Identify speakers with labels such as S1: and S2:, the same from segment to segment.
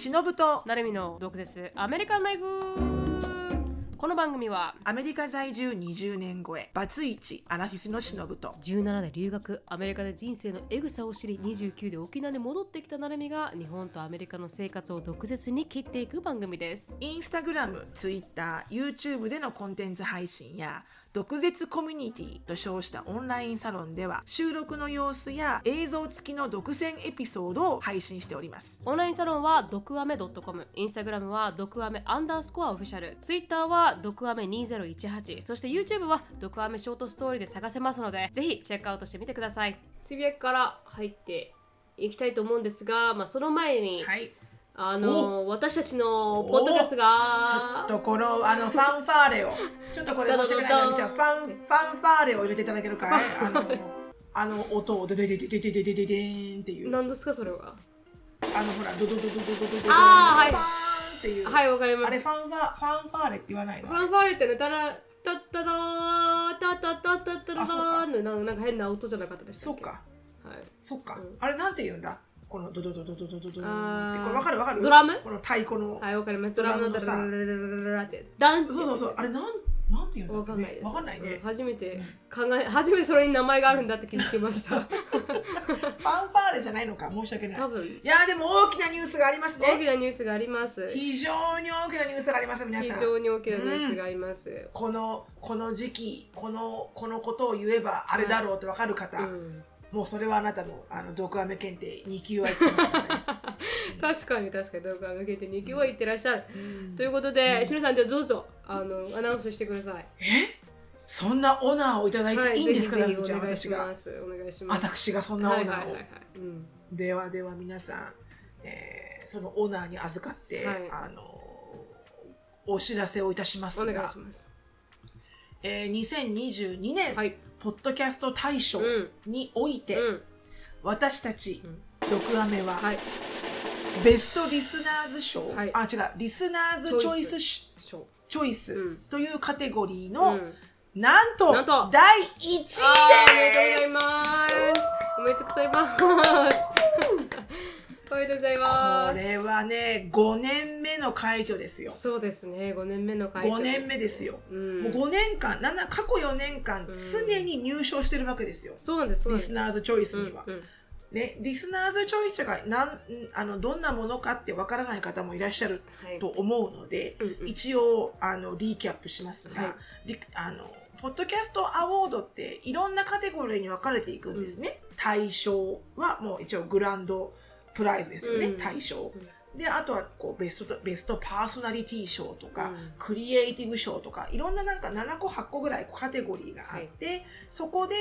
S1: しのぶと
S2: なるみの毒舌。アメリカンライフ。この番組は
S1: アメリカ在住20年超えバツイチアラフィフのしのぶと
S2: 17で留学。アメリカで人生のエグさを知り29で沖縄に戻ってきたなるみが日本とアメリカの生活を毒舌に切っていく番組です。
S1: インスタグラム、ツイッター、YouTube でのコンテンツ配信や毒舌コミュニティと称したオンラインサロンでは収録の様子や映像付きの独占エピソードを配信しております。
S2: オンラインサロンは毒アメ .com インスタグラムは毒アメアンダースコアオフィシャルツイッターは毒アメ2018そして YouTube は毒アメショートストーリーで探せますのでぜひチェックアウトしてみてくださいつぶやきから入っていきたいと思うんですが、まあ、その前に、
S1: はい。
S2: あの私たちのポッドキャストが。
S1: ところあのファンファーレを。ちょっとこれ申し訳ないからみちゃんファンファンファーレを入れていただけるかい？あのあの音をデデデデデデデデデデーンっていう。あ
S2: 何ですかそれは。
S1: のほらドドドドドドドド
S2: あーはい。
S1: っていう、
S2: はいわかりま
S1: あ
S2: す
S1: れファンファファンファーレって言わないの
S2: ファンファーレってねたらたったらーたったったったったら
S1: あそうか
S2: ーのなんか変な音じゃなかったでしたっけ
S1: そっか
S2: はい
S1: そっか、
S2: うん
S1: あれなんて言うんだこのドドドドドドドドドってこれわかるわかる
S2: ドラム
S1: この太鼓の、
S2: はいわかりますドラムのダラララララってダン
S1: そうそうそうあれなんなんて言う
S2: わかんない
S1: わかんないね、
S2: 初めて考え初めてそれに名前があるんだって気づきました
S1: ファンファーレじゃないのか申し訳ない
S2: 多分
S1: いやでも大きなニュースがあります
S2: 大きなニュースがあります
S1: 非常に大きなニュースがあります皆さん
S2: 常に大きなニュースがあります、
S1: このこの時期このこのことを言えばあれだろうとわかる方、もうそれはあなたのあの毒アメ検定2級は言ってますからね、
S2: 確かに確かに動画を向けて2級は言ってらっしゃる、
S1: うん。
S2: ということで、しのさんじゃあどうぞあのアナウンスしてください。
S1: そんなオナーをいただいていいんですか、
S2: ぜひ
S1: なるみちゃん
S2: ぜひお願いし
S1: 私が
S2: お願いします。
S1: 私がそんなオナーを、
S2: はいはいはいはい。うん。
S1: ではでは皆さん、えーそのオナーに預かって、
S2: はい。
S1: あのお知らせをいたします
S2: お願い
S1: が
S2: します。
S1: えー2022年、
S2: はい
S1: ポッドキャスト大賞
S2: うん。
S1: において、
S2: うん。
S1: 私たち、
S2: うん。
S1: 毒アメは、
S2: はい。
S1: ベストリスナーズ賞、
S2: はい。
S1: あ違うリスナーズチョイスし
S2: ショー
S1: チョイス
S2: うん。
S1: というカテゴリー
S2: う
S1: の、
S2: ん。
S1: なんと
S2: なんと。
S1: 第1位です。
S2: おめでとうございます。おめでとうございますおめでとうござい
S1: こ
S2: ます。
S1: れはね5年目の快挙ですよ。
S2: そうですね5年目の会
S1: 5年目ですよ、
S2: うん。
S1: もう5年間なんなら過去4年間常に入賞してるわけですよ、
S2: そうなんです
S1: リスナーズチョイスには、
S2: うんうん。
S1: ね、リスナーズチョイスがなんあのどんなものかってわからない方もいらっしゃる
S2: はい。
S1: と思うので、
S2: うんうん。
S1: 一応あのリキャップしますが、
S2: はい
S1: リあのポッドキャストアワードっていろんなカテゴリーに分かれていくんですね。大賞はもう一応グランドプライズですよね、
S2: うん。
S1: 大賞。で、あとはこうベストベストパーソナリティ賞とか、
S2: うん。
S1: クリエイティブ賞とか、いろんななんか7個8個ぐらいカテゴリーがあって、そこで、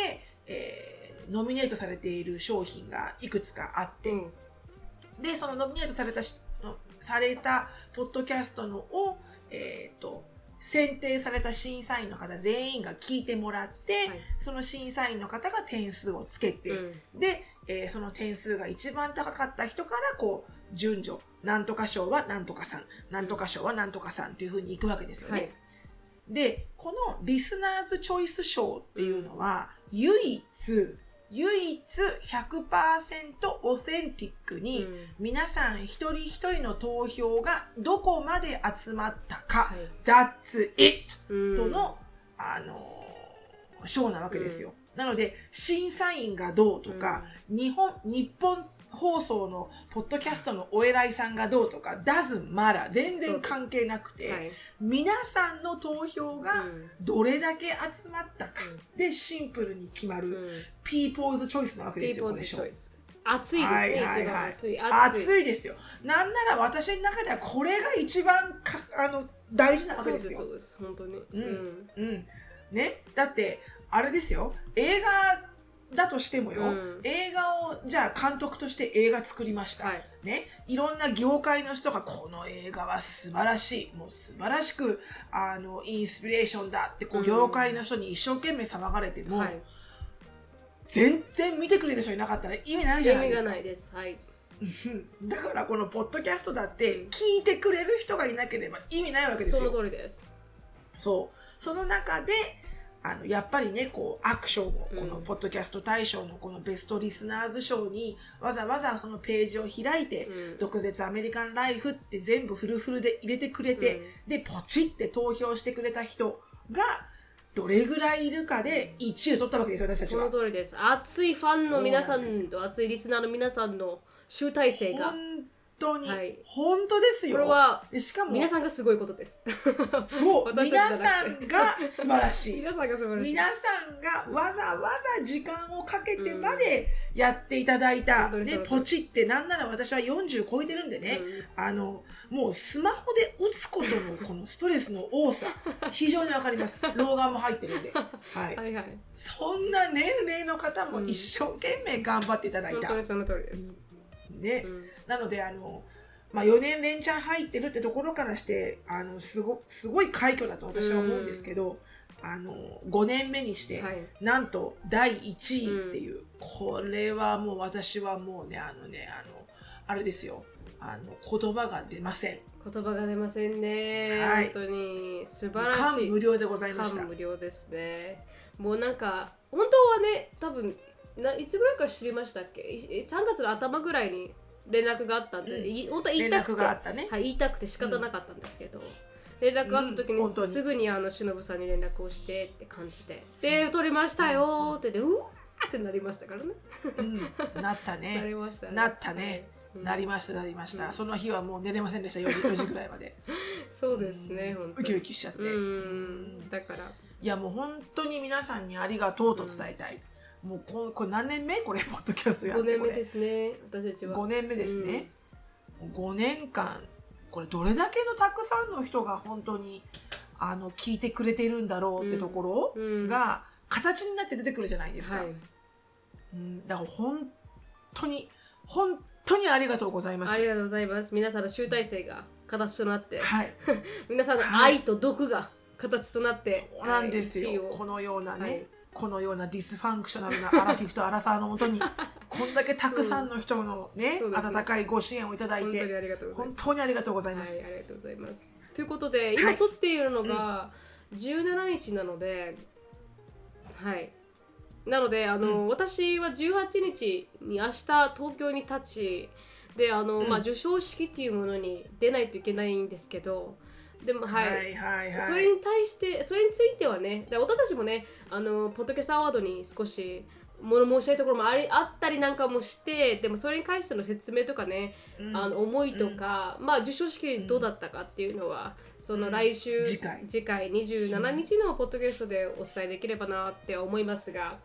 S1: えーノミネートされている商品がいくつかあって、
S2: うん。
S1: で、そのノミネートされたされたポッドキャストのを、えっ、と、選定された審査員の方全員が聞いてもらって、
S2: はい。
S1: その審査員の方が点数をつけて、
S2: うん。
S1: で、えーその点数が一番高かった人から、こう、順序、なんとか賞はなんとかさん、なんとか賞はなんとかさんっていう風に行くわけですよね。
S2: はい。
S1: で、このリスナーズチョイス賞っていうのは、唯一、唯一100%オセンティックに、
S2: うん。
S1: 皆さん一人一人の投票がどこまで集まったか、
S2: はい。
S1: That's it!
S2: うん。
S1: との、あのー賞なわけですよ。なので、審査員がどうとか、日本、日本放送のポッドキャストのお偉いさんがどうとか、doesn't matter. 全然関係なくて、
S2: はい。
S1: 皆さんの投票が
S2: うん。
S1: どれだけ集まったか。でシンプルに決まる、
S2: うん。
S1: People's Choice なわけですよ、これ賞
S2: Choice 熱いですね、
S1: はいはいはい。
S2: 熱い
S1: 熱い。ですよ。なんなら私の中ではこれが一番かあの大事なわけですよ。
S2: そう。ですそうです。本当に。
S1: うん。うん。ね。だって、あれですよ。映画だとしてもよ、
S2: うん
S1: 映画を、じゃあ監督として映画作りました。
S2: はい
S1: ね。いろんな業界の人が、この映画は素晴らしい。もう素晴らしく、あの、インスピレーションだって、こう、
S2: うん
S1: 業界の人に一生懸命騒がれても、
S2: はい
S1: 全然見てくれる人いなかったら意味ないじゃないですか。
S2: 意味がないですはい
S1: だからこのポッドキャストだって聞いてくれる人がいなければ意味ないわけです
S2: その
S1: よ。
S2: 通りです
S1: そう。その中で、あの、やっぱりね、こう、アクションを、この
S2: うん
S1: ポッドキャスト大賞のこのベストリスナーズ賞に、わざわざそのページを開いて、
S2: うん。
S1: 毒舌アメリカンライフって全部フルフルで入れてくれて、で、ポチって投票してくれた人が、どれぐらいいるかで1位を取ったわけですよ、私たちは。
S2: その。通りです。熱いファンの皆さんと熱いリスナーの皆さんの集大成が。
S1: 本当に、
S2: はい。
S1: 本当ですよ。
S2: これは
S1: でしかも、
S2: 皆さんがすごいことです。
S1: そう、
S2: 私
S1: 皆さんが素晴らしい。
S2: 皆さんが素晴らしい。
S1: 皆さんがわざわざ時間をかけてまでやっていただいた。で、ポチって、なんなら私は40超えてるんでね、あの、もうスマホで打つことのこのストレスの多さ、非常にわかります。老眼も入ってるんで。はい。
S2: はいはい。
S1: そんな年齢の方も一生懸命頑張っていただいた。
S2: 本当にその通りです、
S1: ね。
S2: うん。
S1: なので、あの、まあ、4年連チャン入ってるってところからして、あの、すご、すごい快挙だと私は思うんですけど、あの、5年目にして、
S2: はい。
S1: なんと第1位っていう、これはもう私はもうね、あのね、あの、あれですよ、あの、言葉が出ません。
S2: 言葉が出ませんね、
S1: はい。
S2: 本当に。素晴ら
S1: 感
S2: しい。
S1: 無量でございました。
S2: 感。無量ですね。もうなんか本当はね多分ないつぐらいから知りましたっけ？い3月の頭ぐらいに連絡があったんで、
S1: うん
S2: い本当は言いたくて
S1: があったね。
S2: はい、言いたくて仕方なかったんですけど、連絡があった時にすぐにあの忍さんに連絡をしてって感じで「で取りましたよ」ってでうわーってなりましたからね。
S1: うん、なった
S2: なり
S1: ね。
S2: ましたね。
S1: なったねなりました、なりました。
S2: うん
S1: その日はもう寝れませんでした、4時 ,4 時ぐらいまで。
S2: そうですね、本当
S1: ウキウキしちゃって。
S2: うん、だから。
S1: いやもう本当に皆さんにありがとうと伝えたい。もうここれ何年目？これ、ポッドキャストやっ
S2: 5
S1: てこれ。
S2: 年目ですね、私たちは。
S1: 5年目ですね。5年間、これどれだけのたくさんの人が本当にあの聞いてくれているんだろうってとこ
S2: うん
S1: ろが形になって出てくるじゃないですか。
S2: はい。
S1: うん、だから本当に、本当にありがとうございます。
S2: ありがとうございます。皆さんの集大成が形となって、
S1: はい。
S2: 皆さんの愛と毒が形となって、
S1: そうなんです
S2: はい
S1: よ。このようなね、
S2: はい
S1: このような dysfunctional なアラフィフとアラサーのもとに、こんだけたくさんの人のね、
S2: そうですね
S1: 温かいご支援をいただいて。本当にありがとうございま
S2: はい、
S1: す。
S2: ありがとうございます。ということで、
S1: は
S2: 今
S1: い
S2: 撮っているのが17日なので、はい。なので、あの、私は18日に明日東京に立ち、で、あの、
S1: うん
S2: まあ、授賞式っていうものに出ないといけないんですけど、でも、はい。
S1: はいはいはい。
S2: それに対して、それについてはね、で私たちもね、あの、ポッドキャストアワードに少し物申したいところもありあったりなんかもして、でもそれに関しての説明とかね、
S1: うん
S2: あの思いとか、まあ授賞式どうだったかっていうのは、その来週、
S1: 次回
S2: 次回27日のポッドキャストでお伝えできればなって思いますが、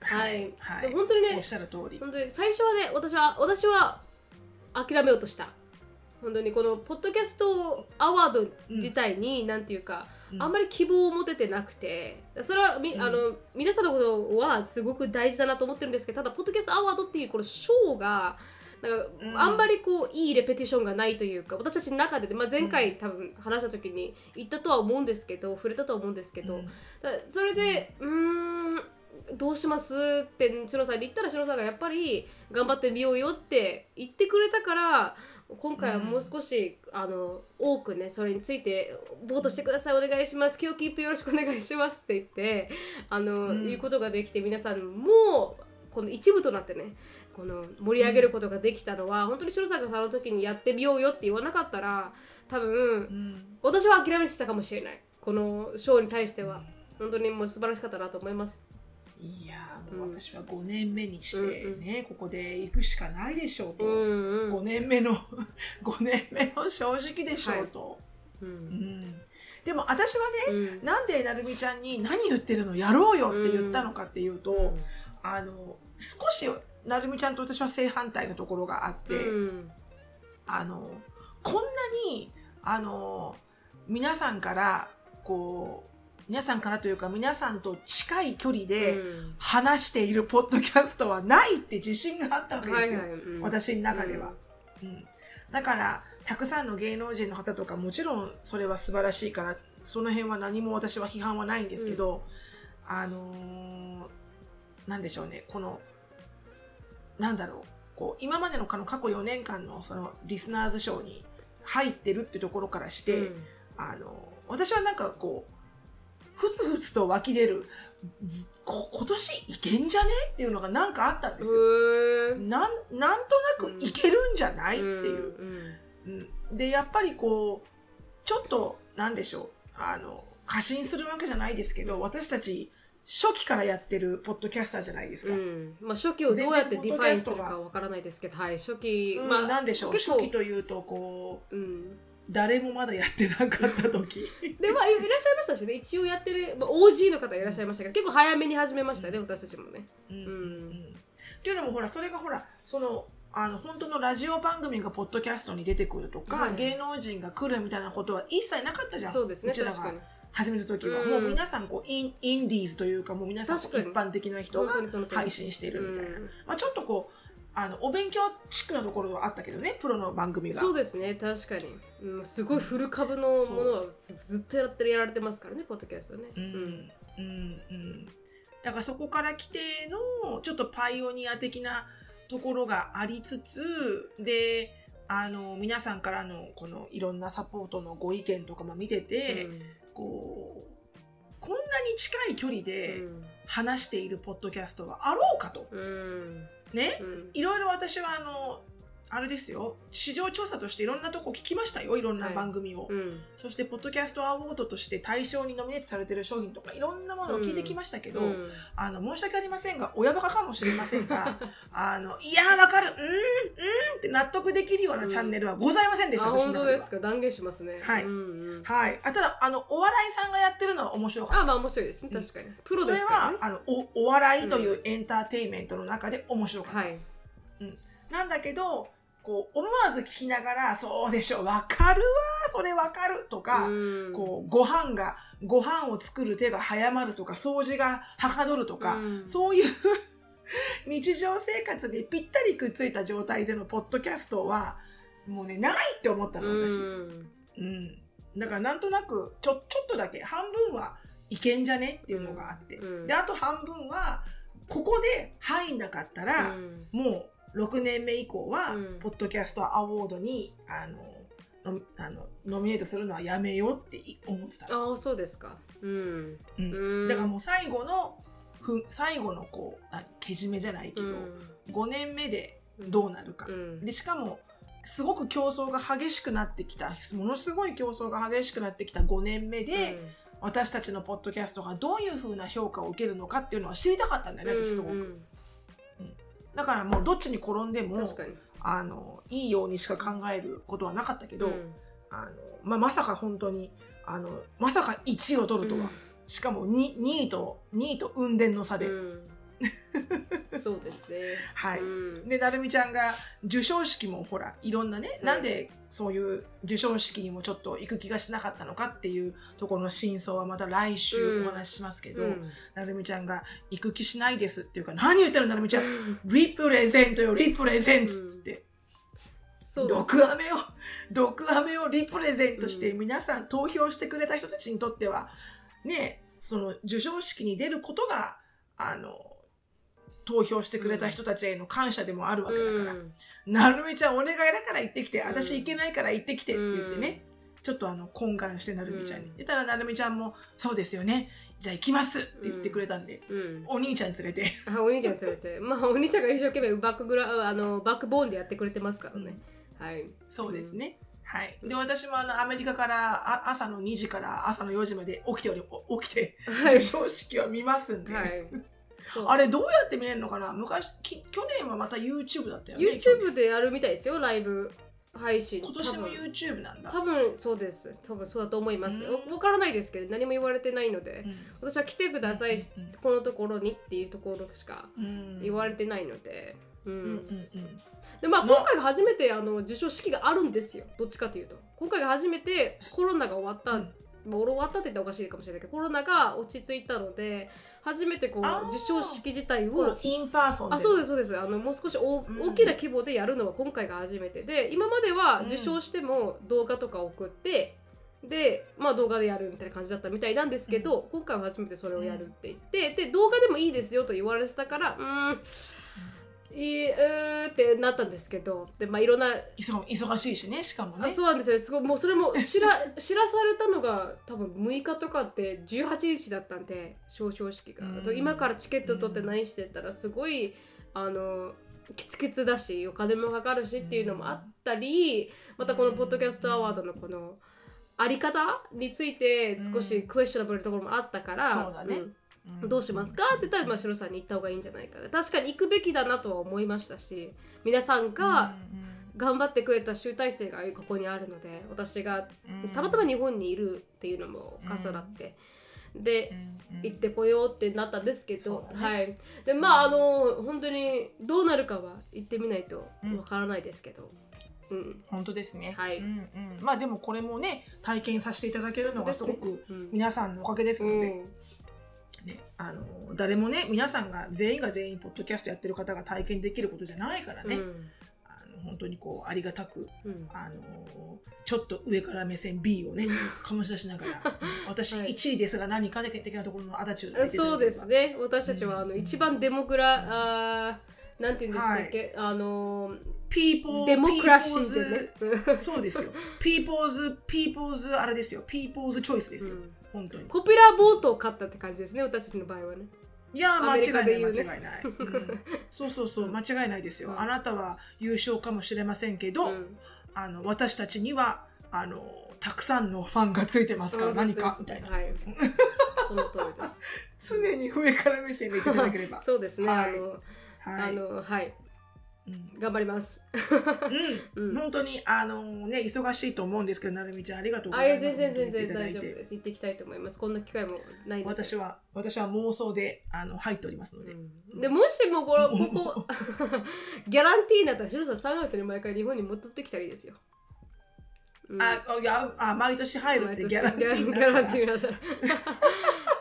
S2: はい
S1: はい。
S2: でも本当にね
S1: おっしゃる通り。
S2: 本当に最初はね、私は私は諦めようとした。本当にこのポッドキャストアワード自体に、なんていうか、
S1: うん。
S2: あんまり希望を持ててなくて。それはみ、
S1: うん。
S2: あの皆さんのことはすごく大事だなと思ってるんですけどただポッドキャストアワードっていうこの賞がなんか、
S1: うん。
S2: あんまりこういいレペティションがないというか私たちの中で、まあ、前回多分話した時に言ったとは思うんですけど触れたとは思うんですけど、それでうーんどうしますってしのさんに言ったらしのさんがやっぱり頑張ってみようよって言ってくれたから今回はもう少し、あの多くねそれについてボートしてくださいお願いします。気をキープよろしくお願いしますって言ってあの、
S1: うん。
S2: 言うことができて皆さんもこの一部となってねこの盛り上げることができたのは、本当にしのさんがその時にやってみようよって言わなかったら多分、
S1: うん。
S2: 私は諦めてたかもしれない。このショーに対しては。本当にもう素晴らしかったなと思います。
S1: いやーもう私は5年目にして
S2: うん
S1: ね、ここで行くしかないでしょうと。
S2: うんうん。
S1: 5年目の 5年目の正直でしょうと、
S2: う
S1: うん。ん。でも私はね、
S2: うん。
S1: なんでなるみちゃんに何言ってるのやろうよって言ったのかっていうと、あの少しなるみちゃんと私は正反対のところがあって、
S2: うん。
S1: あのこんなにあの皆さんからこう皆さんからというか皆さんと近い距離で
S2: うん。
S1: 話しているポッドキャストはないって自信があったわけですよ、
S2: はいはいうん。
S1: 私の中では。うん。だからたくさんの芸能人の方とかもちろんそれは素晴らしいからその辺は何も私は批判はないんですけど、あのーなんでしょうね。このなんだろう。こう今までの過去4年間のそのリスナーズ賞に入ってるってところからして、
S2: うん。
S1: あの私はなんかこうふつふつと湧き出る。今年いけんじゃね？っていうのがなんかあったんですよ。なんなんとなくいけるんじゃない、っていう。
S2: うん
S1: うんでやっぱりこうちょっとなんでしょう。あの過信するわけじゃないですけど私たち初期からやってるポッドキャスターじゃないですか。
S2: うん。まあ、初期をどうやって define するかわからないですけど、はい、初期、
S1: うん
S2: まあ、
S1: なんでしょう初期というとこう。
S2: うん、
S1: 誰もまだやってなかった時。
S2: でまあいいらっしゃいましたしね。一応やってる、まあ、OG の方いらっしゃいましたけど結構早めに始めましたね私たちもね。
S1: うん
S2: うん。
S1: うんっていうのもほらそれがほらそのあの本当のラジオ番組がポッドキャストに出てくるとか、
S2: はい。
S1: 芸能人が来るみたいなことは一切なかったじゃん。
S2: そうですね
S1: ちらが始めた時は、
S2: うん。
S1: もう皆さんこうインインディーズというかもう皆さん一般的な人が配信してるみたいな、
S2: うん。
S1: まあ、ちょっとこうあのお勉強チックなところはあったけどねプロの番組が。
S2: そうですね確かに、うん、すごいフル株のものはずずっとやってるやられてますからねポッドキャストね。
S1: うんうん。うんだからそこから来てのちょっとパイオニア的なところがありつつであの皆さんからのこのいろんなサポートのご意見とかも見てて、こうこんなに近い距離で話しているポッドキャストはあろうかと。
S2: うんうん
S1: ね。
S2: うん。
S1: いろいろ私はあのあれですよ。市場調査としていろんなとこ聞きましたよ。いろんな番組を、
S2: うん。
S1: そしてポッドキャストアワードとして対象にノミネートされてる商品とかいろんなものを聞いてきましたけど、
S2: うん。
S1: あの申し訳ありませんが親バカかもしれませんが あのいやーわかる。うーんうーんって納得できるようなチャンネルはございませんでした、
S2: あ本当
S1: 私の中で
S2: すか？断言しますね。
S1: はい。
S2: うんうん。
S1: はい、あただあのお笑いさんがやってるのは面白かった。
S2: あまあ面白いです。ね確かに。プロ
S1: それ
S2: ですからね。
S1: はあのおお笑いというエンターテインメントの中で面白かった、
S2: はい。
S1: なんだけどこう思わず聞きながら「そうでしょわかるわそれわかる」とか、
S2: うん。
S1: こうご飯がご飯を作る手が早まるとか掃除がはかどるとか、
S2: うん。
S1: そういう 日常生活でぴったりくっついた状態でのポッドキャストはもうねないって思ったの私、
S2: うん。
S1: うん、だからなんとなくちょちょっとだけ半分はいけんじゃねっていうのがあって、
S2: うん。
S1: であと半分はここで入んなかったら、
S2: うん。
S1: もう6年目以降は、
S2: うん。
S1: ポッドキャストアワードにあののあのノミネートするのはやめようってい思ってたの、
S2: ああそうですか。うん。
S1: うん。
S2: うん。
S1: だからもう最後のふ最後のこう何けじめじゃないけど、5年目でどうなるか、
S2: うん。
S1: でしかもすごく競争が激しくなってきたものすごい競争が激しくなってきた5年目で、私たちのポッドキャストがどういうふうな評価を受けるのかっていうのは知りたかったんだよね私すごく、
S2: うんうん
S1: だからもうどっちに転んでもあのいいようにしか考えることはなかったけど、
S2: うん。
S1: あのまあ、まさか本当にあのまさか1位を取るとは、
S2: うん。
S1: しかも 2, 2位と2位と運転の差で、
S2: うん そうですね。
S1: はい、
S2: うん。
S1: でなるみちゃんが授賞式もほらいろんなね、
S2: うん。
S1: なんでそういう授賞式にもちょっと行く気がしなかったのかっていうところの真相はまた来週お話ししますけど、
S2: うん。
S1: なるみちゃんが行く気しないですっていうか何言ってるのなるみちゃん。リプレゼントよリプレゼントっつって、毒アメを 毒アメをリプレゼントして、
S2: うん。
S1: 皆さん投票してくれた人たちにとってはねその授賞式に出ることがあの投票してくれた人たちへの感謝でもあるわけだから、
S2: うん。
S1: なるみちゃんお願いだから行ってきて
S2: うん。
S1: 私行けないから行ってきてって言ってね、ちょっとあの懇願してなるみちゃんに、
S2: うん。
S1: 言ったらなるみちゃんも「そうですよね。じゃあ行きます」って言ってくれたんで、
S2: うん。
S1: お兄ちゃん連れて。
S2: あお兄ちゃん連れて。まあお兄ちゃんが一生懸命バックグラあのバックボーンでやってくれてますからね、はい。
S1: そうですね。はい。で、私もあの、アメリカからあ朝の2時から朝の4時まで起きており、お起きて、
S2: はい。
S1: 授賞式は見ますんで。
S2: はい
S1: あれ、どうやって見れるのかな？昔き、去年はまた YouTube だったよね。
S2: YouTube でやるみたいですよライブ配信。
S1: 今年も YouTube なんだ。
S2: 多分そうです。多分そうだと思います。
S1: うん。
S2: わからないですけど何も言われてないので、
S1: うん。
S2: 私は来てください、
S1: うん
S2: このところにっていうところしか
S1: うん。
S2: 言われてないので、うん。
S1: うんうんうん。
S2: でまあ
S1: まあ。
S2: 今回が初めてあの授賞式があるんですよ。どっちかというと。今回が初めてコロナが終わった、
S1: うん
S2: まあ、終わったって言ったらおかしいかもしれないけどコロナが落ち着いたので初めてこう授賞式自体を
S1: in person で。。
S2: あそうですすそうですあのもう少し大,、
S1: うん
S2: 大きな規模でやるのは今回が初めてで今までは受賞しても動画とか送って、でまあ動画でやるみたいな感じだったみたいなんですけど、今回は初めてそれをやるって言って、で動画でもいいですよと言われてたからうーんいえーってなったんですけどでまあいろんな
S1: 忙忙しいしねしかもね。
S2: あそうなんですよ。すごいもうそれも知ら 知らされたのが多分6日とかって18日だったんで表彰式が、今からチケット取って何してたらすごいあのキツキツだしお金もかかるしっていうのもあったりまたこのポッドキャストアワードのこのあり方について少しクエスチョナブルなところもあったから、
S1: そうだね。
S2: ん
S1: うん
S2: どうしますか？って言ったら、まあ、シロさんに言った方がいいんじゃないか確かに行くべきだなとは思いましたし皆さんが頑張ってくれた集大成がここにあるので私が
S1: うん。
S2: たまたま日本にいるっていうのも重なって、で行ってこようってなったんですけど、
S1: ね。
S2: はい。でまああの本当にどうなるかは行ってみないと
S1: うん。
S2: わからないですけど、うん。
S1: 本当ですね。
S2: はい。
S1: うんうん、まあでもこれもね体験させていただけるのがすごく
S2: うん。
S1: 皆さんのおかげですので、
S2: うん
S1: ね、あの誰もね皆さんが全員が全員ポッドキャストやってる方が体験できることじゃないからね、
S2: うん。
S1: あの本当にこうありがたく
S2: うん。
S1: あのちょっと上から目線 B をね醸し出しながらうん 私
S2: はい。
S1: 1位ですが何か的なところの attitude
S2: そうですね。私たちはあの
S1: うん
S2: 一番デモクラあーなんて言うんでしたっけ、あの people democracyでね、
S1: そうですよ。 people's、people's、あれですよ。 people's choice ですよ。
S2: うん
S1: 本当に。
S2: popular vote を勝ったって感じですね私たちの場合はね。
S1: いや間違いない、間違いない、うん。そうそうそう、間違いないですよ。
S2: うん。
S1: あなたは優勝かもしれませんけど、
S2: うん。
S1: あの私たちにはあのたくさんのファンがついてますから何かみたいな。
S2: はい。その通りです。
S1: 常に上から目線でいただければ。
S2: そうですね、
S1: はい。
S2: あの、
S1: はい。
S2: あのはい
S1: うん
S2: 頑張ります。
S1: うん。
S2: うん。
S1: 本当にあのね忙しいと思うんですけど、なるみちゃんありがとうござ
S2: あい
S1: ます。
S2: 全然全然大丈夫です。行ってきたいと思います。こんな機会もない
S1: 私は私は妄想であの入っておりますので。
S2: うん。でもしもこれここ ギャランティーになったらシロさん3月に毎回日本に戻ってきたらいいですよ、うん。
S1: あいやあ毎年入るってギャランティー
S2: ギ
S1: に
S2: ャラン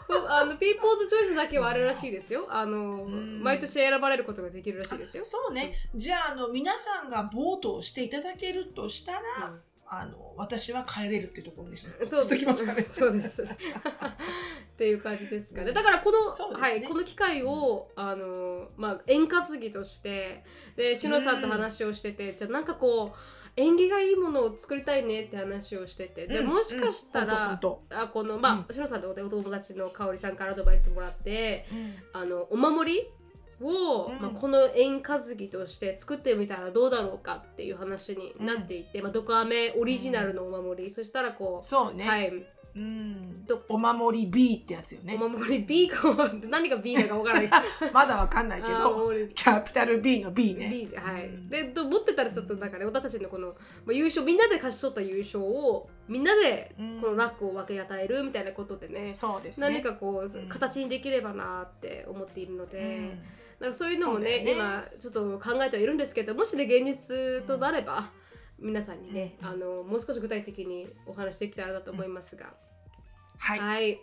S2: そう あのピーポーズチョイスだけはあるらしいですよ。あの
S1: ん。
S2: 毎年選ばれることができるらしいですよ。
S1: そうね、じゃああの皆さんがボートをしていただけるとしたら、
S2: うん
S1: あの私は帰れるっていうところにし
S2: そう
S1: しときますかね。
S2: そうです。っていう感じですかね。だからこの、
S1: ね。
S2: はいこの機会をあのまあ円滑ぎとしてでしのさんと話をしてて、じゃあなんかこう縁起がいいものを作りたいねって話をしてて、で
S1: うん
S2: もしかしたら、
S1: うん
S2: あこのまあ、しのさんとお友達の香織さんからアドバイスもらって、あのお守りを、
S1: うん。
S2: まあ、この円担ぎとして作ってみたらどうだろうかっていう話になっていて、まあ、ドクアメオリジナルのお守り、そしたらこう、
S1: そうね、
S2: はい、
S1: うん。
S2: ど
S1: お守り B ってやつよね。
S2: お守り B か何が B だかわからない。
S1: まだわかんないけど キャピタル B の B ね。
S2: B ではい、
S1: うん。
S2: でと思ってたらちょっとなんかね私たちのこの、まあ、優勝みんなで勝ち取った優勝をみんなで
S1: うん。
S2: このラックを分け与えるみたいなことでね、
S1: そうですね。
S2: 何かこう、
S1: ん。
S2: 形にできればなって思っているので、
S1: うん
S2: なんかそういうのもね
S1: ね。
S2: 今ちょっと考えてはいるんですけどもしね現実となれば、皆さんにね、
S1: うん。
S2: あのもう少し具体的にお話できたらなと思いますが、
S1: はい。
S2: はい、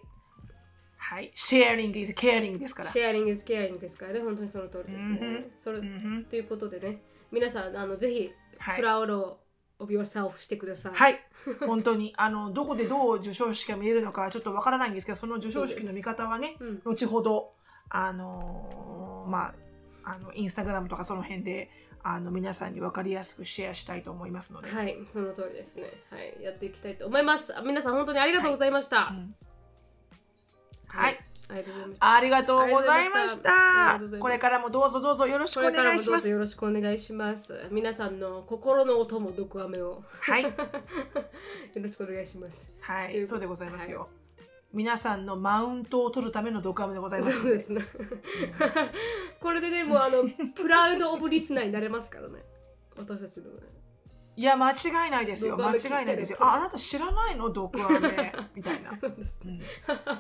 S1: はい。Sharing is caring ですから。
S2: シェアリング is caring ですからね。本当にその通りですね、
S1: うん
S2: それ、
S1: うん
S2: ということでね。皆さんあのぜひ
S1: はい。
S2: プラウド of yourself してください、
S1: はい。本当に。あのどこでどう授賞式が見えるのかちょっとわからないんですけどその授賞式の見方はね
S2: うん。
S1: 後ほどあのーまああのインスタグラムとかその辺であの皆さんに分かりやすくシェアしたいと思いますので、
S2: はい、その通りですね。はい、やっていきたいと思います。あ皆さん本当にありがとうございました。
S1: うんはい、
S2: ありがとうございました。
S1: これからもどうぞどうぞよろしくお願いします
S2: よろしくお願いします。皆さんの心の音も毒飴を
S1: はい
S2: よろしくお願いします。
S1: はいそうでございますよ、皆さんのマウントを取るためのドクアメでございます
S2: そうですね。これでね、もうあの、プラウドオブリスナーになれますからね。私たちのね。
S1: いや間違いないですよ間違いないですよああなた知らないの？ドクアメみたいな、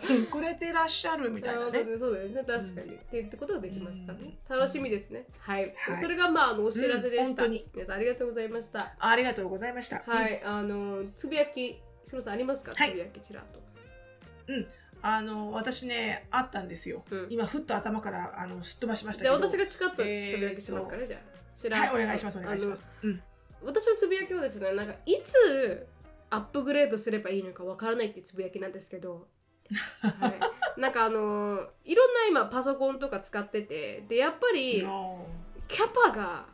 S2: そう
S1: くれてらっしゃるみたいなね
S2: そうですね、確かに。って言ってことができますからね。楽しみですね。はい。
S1: はい
S2: それがまあ、あのお知らせでした。
S1: うん本当に
S2: 皆さんありがとうございました。
S1: ありがとうございました、
S2: はい、あの、つぶやき、しろさんありますか、
S1: はい
S2: つぶやきちらっと。
S1: あの私ねあったんですよ、
S2: うん。
S1: 今ふっと頭からあのすっ飛ばしました
S2: じゃあ私がチカッとつぶやきしますから、じゃあ。ちら
S1: はいお願いしますお願いします、うん、
S2: 私のつぶやきはですね、なんかいつアップグレードすればいいのかわからないっていうつぶやきなんですけど、はい、なんかあのいろんな今パソコンとか使っててでやっぱり キャパが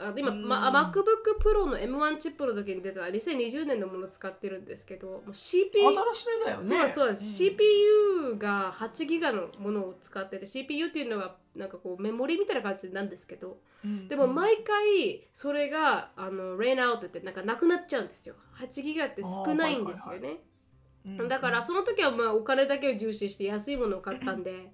S2: あ今、ま、MacBook Pro の M1 チップの時に出た2020年のものを使ってるんですけどもう CPU
S1: 新しめだよね。
S2: そうそうです、CPU が8ギガのものを使ってて CPU っていうのはなんかこうメモリみたいな感じなんですけど
S1: うん。
S2: でも毎回それがあのレインアウトってなんかなくなっちゃうんですよ。8ギガって少ないんですよね、
S1: うん。
S2: だからその時はまあお金だけを重視して安いものを買ったんで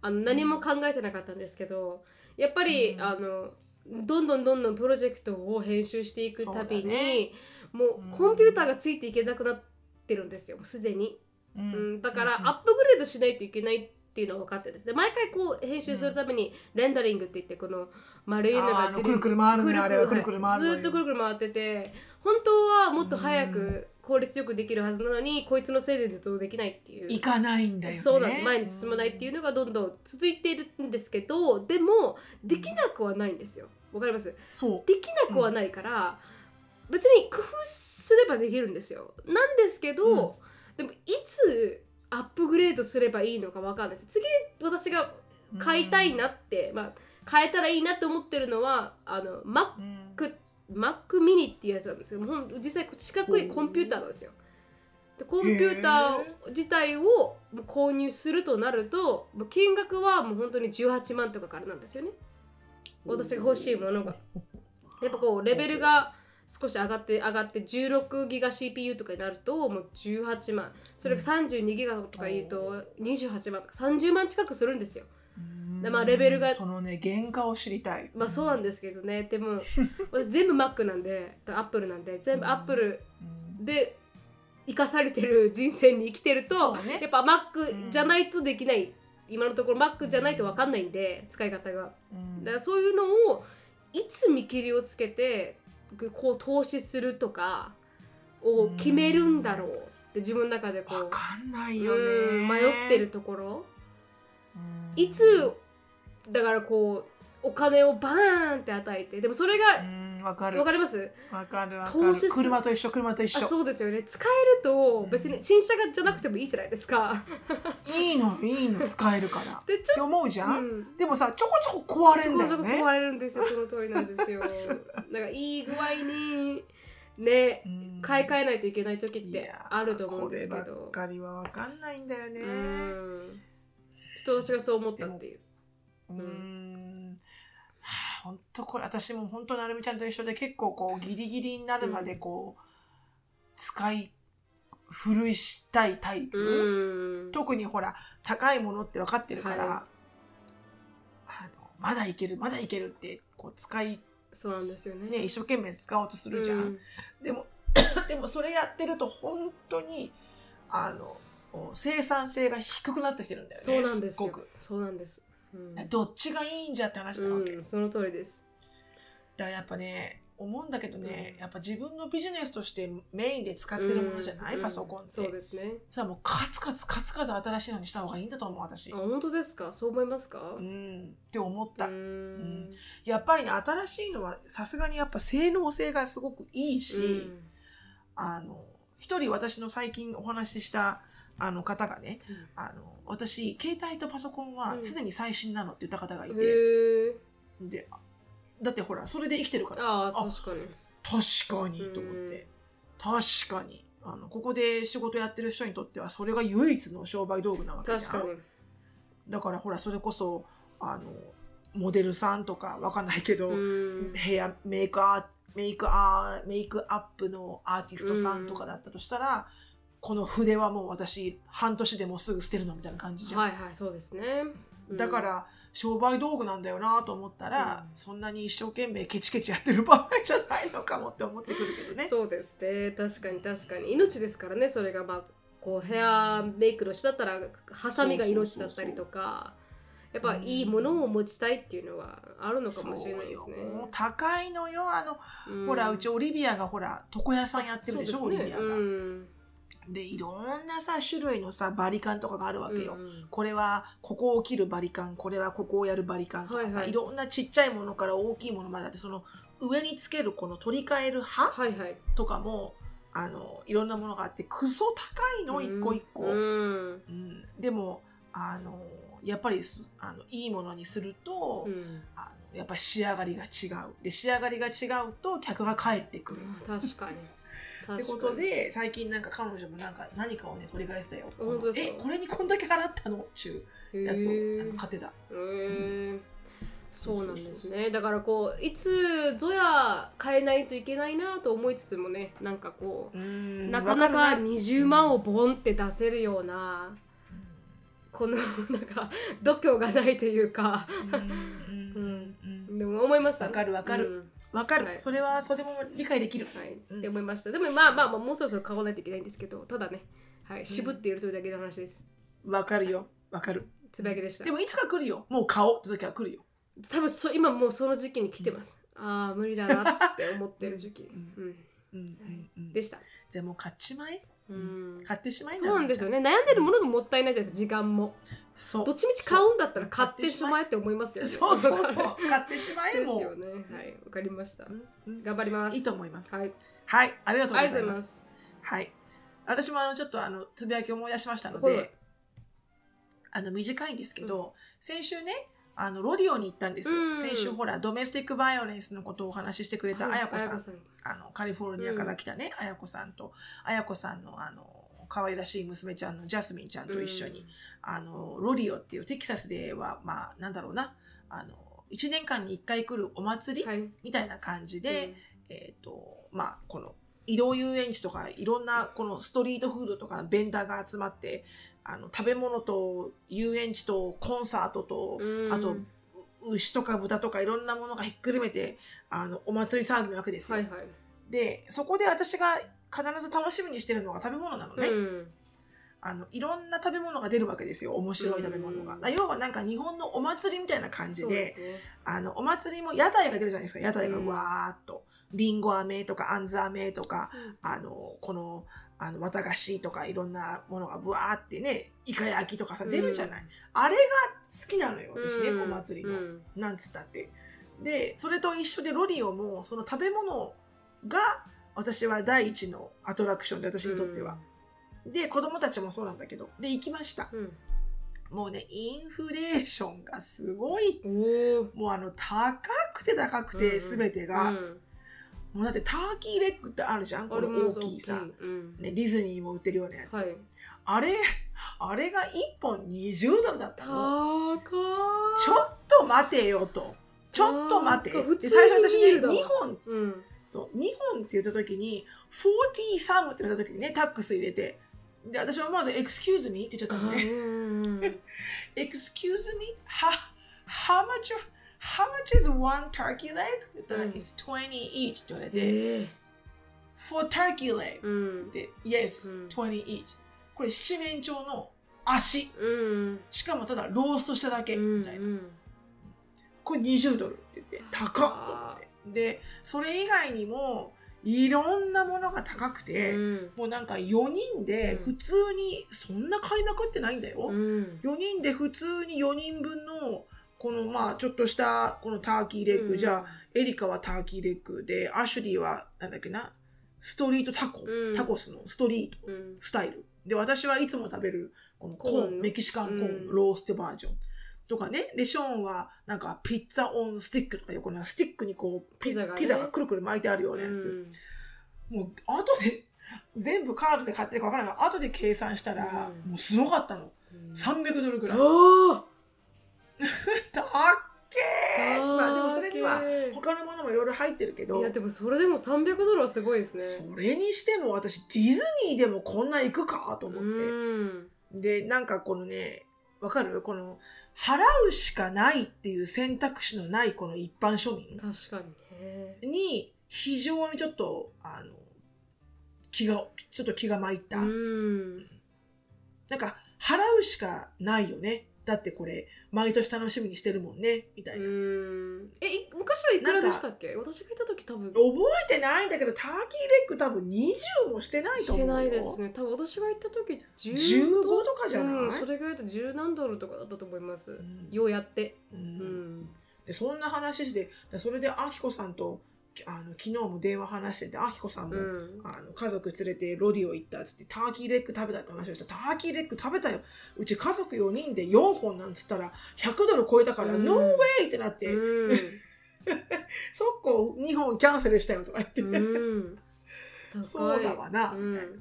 S2: あの何も考えてなかったんですけどやっぱり、
S1: うん。
S2: あのどんどんどんどんプロジェクトを編集していくたびに、
S1: ね。
S2: もうコンピューターがついていけなくなってるんですよすでに、
S1: う
S2: うん。ん、だから
S1: うん
S2: アップグレードしないといけないっていうのは分かってですね毎回こう編集するためにレンダリングって言ってこの丸いのが
S1: くるくる回るねあれはくるくる回る
S2: ずーっとくるくる回ってて本当はもっと早く効率よくできるはずなのにこいつのせいでずっとできないっていう。
S1: 行かないんだよね。
S2: そうなん前に進まないっていうのがどんどん続いているんですけどでもできなくはないんですよわかります？
S1: そう。
S2: できなくはないから、別に工夫すればできるんですよ。なんですけど、でもいつアップグレードすればいいのかわかんないです。次私が買いたいなって、まあ変えたらいいなって思ってるのはあの Mac
S1: うん。
S2: Mac mini っていうやつなんですけどほん実際四角いコンピューターなんですよ。でコンピューター自体を購入するとなるともう金額はもう本当に18万とかからなんですよね。私が欲しいものが。やっぱこうレベルが少し上がって上がって16ギガ CPU とかになるともう18万それが32ギガとか言うと28万とか30万近くするんですよ。でまあレベルが
S1: そのね原価を知りたい。
S2: まあそうなんですけどね。でも私全部 Mac なんでアップルなんで全部アップル
S1: うん。
S2: で生かされてる人生に生きてると、やっぱ Mac じゃないとできない、今のところ Mac じゃないと分かんないんで使い方が。
S1: うん。
S2: だからそういうのをいつ見切りをつけてこう投資するとかを決めるんだろうって自分の中でこう
S1: わかんないよね。
S2: うん迷ってるところ。
S1: うん。
S2: いつだからこうお金をバーンって与えてでもそれが
S1: うんわかる。
S2: わかります？
S1: わかるわか
S2: 投資
S1: 車と一緒車と一緒。
S2: あそうですよね。使えると別に新車がじゃなくてもいいじゃないですか。
S1: いいのいいの使えるから。っ
S2: でち
S1: て思うじゃん、
S2: うん。
S1: でもさちょこちょこ壊れ
S2: ちょこちょこ
S1: んだよね
S2: 壊れるんですよその通りなんですよ。なんかいい具合にね
S1: うん。
S2: 買い替えないといけない時ってあると思うんですけ
S1: これば
S2: ど
S1: っ。かりはわかんないんだよね。
S2: うん。ちょっと私がそう思ったっていう。
S1: うーん。はあ本当これ私も本当なるみちゃんと一緒で結構こうギリギリになるまでこう、使い古いしたいタイプ、
S2: うん。
S1: 特にほら高いものって分かってるから、
S2: は
S1: あのまだいけるまだいけるってこう使い
S2: そうなんですよね。
S1: ね一生懸命使おうとするじゃん、
S2: うん。
S1: でも でもそれやってると本当にあの生産性が低くなってきてるんだよね
S2: そうなんですよ。そうなんです。うん。
S1: どっちがいいんじゃって話なわけ、
S2: うん、その通りです。
S1: だからやっぱね思うんだけどね、やっぱ自分のビジネスとしてメインで使ってるものじゃない、
S2: うん
S1: パソコンって、
S2: そうですね。
S1: さもうカツカツカツカツ新しいのにした方がいいんだと思う私
S2: あ、本当ですかそう思いますか
S1: うんって思った、
S2: うーん
S1: やっぱりね新しいのはさすがにやっぱ性能性がすごくいいし、
S2: うん
S1: あの一人私の最近お話ししたあの方がねあの私携帯とパソコンは常に最新なのって言った方がいて。でだってほらそれで生きてるから。
S2: あ確かに。
S1: 確かにと思って。確かに。あのここで仕事やってる人にとってはそれが唯一の商売道具なわけじゃん。
S2: 確かに。
S1: だからほらそれこそあのモデルさんとかわかんないけど、
S2: うん。
S1: ヘアメイクアーメイクアーメイクアップのアーティストさんとかだったとしたら、この筆はもう私半年でもうすぐ捨てるのみたいな感じじゃん、
S2: はいはい、そうですね。うん。
S1: だか、ら商売道具なんだよなと思ったら、
S2: うん。
S1: そんなに一生懸命ケチケチやってる場合じゃないのかもって思ってくるけどね。
S2: そうですね。確かに確かに。命ですからね、それがまあ、こうヘアメイクの人だったらハサミが命だったりとかやっぱいいものを持ちたいっていうのはあるのかもしれないですね。
S1: そうよもう高いのよ。あの、
S2: うん。
S1: ほらうちオリビアがほら床屋さんやってるでしょ、
S2: ね。
S1: オリビアが。
S2: うん
S1: でいろんなさ種類のさバリカンとかがあるわけよ。
S2: うん
S1: これはここを切るバリカンこれはここをやるバリカンとかさ、
S2: はいはい。
S1: いろんなちっちゃいものから大きいものまであってその上につけるこの取り替える刃
S2: はいはい。
S1: とかもあのいろんなものがあってクソ高いの一個一個、
S2: うん。
S1: うん。でもあのやっぱりすあのいいものにすると、
S2: うん。
S1: あのやっぱ仕上がりが違う。で、仕上がりが違うと客が帰ってくる。
S2: 確かに
S1: ってことで、最近なんか彼女もなんか何かをね、取り返したよ。え、これにこんだけ払ったの？ちゅうやつをあの買ってた。
S2: そうなんですね。だからこういつぞや変えないといけないなと思いつつもねなんかこう
S1: うん。
S2: なかなか
S1: わる
S2: 20万をボンって出せるようなこのなんか度胸がないというか。
S1: うん。
S2: でも思いました。ね
S1: わかるわかる。
S2: うん
S1: わかる、
S2: はい。
S1: それはとても理解できる。
S2: はい、
S1: うん。
S2: って思いました。でもまあまあまあもうそろそろ買わないといけないんですけどただね。はい。渋っているというだけの話です。
S1: わかるよ。わかる。
S2: つぶやきでした。
S1: でもいつか来るよ。もう買おうって時は来るよ。
S2: 多分そ今もうその時期に来てます、ああ無理だなって思ってる時期、うん。
S1: うん。うん。うん。
S2: でした、
S1: じゃあもう買っちまえ。
S2: うん、
S1: 買ってしまえ
S2: そうなんですよね。悩んでるものがもったいないじゃないですか時間も。
S1: そう。
S2: どっちみち買うんだったら買ってしまえって思いますよね。
S1: そう。そう。そう。買ってしまえも。う。
S2: ですよね。はい。わかりました。
S1: うん。
S2: 頑張ります。
S1: いいと思います。
S2: はい。
S1: はい、ありがとう
S2: ございま
S1: す。
S2: す。
S1: はい。私もあの、ちょっとあの、つぶやきを思い出しましたの
S2: はい。
S1: で、あの、短いんですけど、先週ね、あの、ロディオに行ったんですよ。
S2: うん。
S1: 先週ほら、ドメスティックバイオレンスのことをお話ししてくれた
S2: はい
S1: あやこさん。
S2: あやこ
S1: あの、カリフォルニアから来たね、あやこさんと、あやこさんのあの、可愛らしい娘ちゃんのジャスミンちゃんと一緒に、あの、ロディオっていうテキサスでは、まあ、なんだろうな、あの、1年間に1回来るお祭り、
S2: はい。
S1: みたいな感じで、えっ、と、まあ、この、移動遊園地とか、いろんな、このストリートフードとか、ベンダーが集まって、あの、食べ物と遊園地とコンサートと、
S2: うん
S1: あと、う牛とか豚とかいろんなものがひっくるめて、あの、お祭り騒ぎなわけですよ。
S2: はいはい
S1: で、そこで私が必ず楽しみにしてるのが食べ物なのね。
S2: うん
S1: あの、いろんな食べ物が出るわけですよ。面白い食べ物が。
S2: うん
S1: だ要はなんか日本のお祭りみたいな感じで、
S2: ですね
S1: あの、お祭りも屋台が出るじゃないですか。屋台が
S2: うん
S1: わーっと。リンゴ飴とか、あんず飴とか、
S2: うん
S1: あの、この、あの、綿菓子とかいろんなものがブワーってね、イカ焼きとかさ、出るじゃない。あれが好きなのよ、私ね、
S2: うん
S1: お祭りの。
S2: うん
S1: なんつったって。で、それと一緒でロディオも、その食べ物が、私は第一のアトラクションで、私にとっては。で、子供たちもそうなんだけど。で、行きました。
S2: うん
S1: もうね、インフレーションがすごい。もうあの、高くて高くて、すべてが。
S2: うん
S1: もうだってターキーレッグってあるじゃん？この
S2: あります
S1: 大きいさ。
S2: うん
S1: ね、ディズニーも売ってるようなやつ。
S2: はい
S1: あれ、あれが1本20ドルだったの。
S2: 高
S1: ちょっと待てよと。ちょっと待て。で、最初私ね、
S2: 普通に見え
S1: 2本、
S2: うん
S1: そう、2本って言った時に、40サムって言った時にね、タックス入れて。で、私はまず、excuse me って言っちゃったのね。
S2: うん、
S1: excuse me? How, how much of, how much is one turkey leg? って言ったら、
S2: うん。
S1: It's 20 each って言われて、
S2: ええ。
S1: For turkey leg
S2: うん。
S1: で、yes,
S2: うん。
S1: 20 each。これ七面鳥の足。
S2: うん。
S1: しかもただローストしただけ。
S2: うん
S1: みたいな。これ20ドルって言って、高っと思
S2: あ
S1: って。で、それ以外にも、いろんなものが高くて、
S2: うん。
S1: もうなんか4人で
S2: うん。
S1: 普通に、そんな買いまくってないんだよ。
S2: うん。
S1: 4人で普通に4人分の、このまあちょっとしたこのターキーレッグ、
S2: うん
S1: じゃあエリカはターキーレッグで、アシュリーはなんだっけな、ストリートタコ、
S2: うん
S1: タコスのストリート
S2: うん
S1: スタイル。で、私はいつも食べるこのコーン、メキシカンコーン、
S2: うん
S1: ローストバージョン。とかね。で、ショーンはなんかピッツァオンスティックとかいうこのスティックにこうピ
S2: ピザがね
S1: ピザがくるくる巻いてあるようなやつ。もう後で全部カードで買ってるかわからないが後で計算したら、
S2: うん
S1: もうすごかったの。
S2: うん
S1: 300ドルぐらい。
S2: あ
S1: たっけー。まあでもそれには
S2: ー
S1: 他のものもいろいろ入ってるけど。
S2: いや、でもそれでも300ドルはすごいですね。
S1: それにしても私ディズニーでもこんな行くかと思って。
S2: うん。
S1: で、なんかこのね、わかる？この、払うしかないっていう選択肢のないこの一般庶民
S2: 確かにね。
S1: に非常にちょっと、あの、気が、ちょっと気が参った。
S2: うん。
S1: なんか、払うしかないよね。だってこれ、毎年楽しみにしてるもんね、みたいな。
S2: うん。えい昔はいくらでしたっけ？私がいた時多分。
S1: 覚えてないんだけど、ターキーレッグ多分20もしてないと思うよ。
S2: してないですね。多分私が行った時10
S1: 15とかじゃない？
S2: うん、それぐらいだと10何ドルとかだったと思います、
S1: ん。
S2: ようやって。
S1: う
S2: うんん。
S1: でそんな話して、でそれでアキコさんとあの昨日も電話話してて、あきこさんも、
S2: うん。
S1: あの家族連れてロディオ行ったっつって、ターキーレッグ食べたって話をした。ターキーレッグ食べたよ。うち家族4人で4本なんつったら、100ドル超えたから、
S2: うん。
S1: ノーウェイってなって、
S2: うん。
S1: 速攻2本キャンセルしたよとか言って、そうだわな、
S2: うん。
S1: みたいな。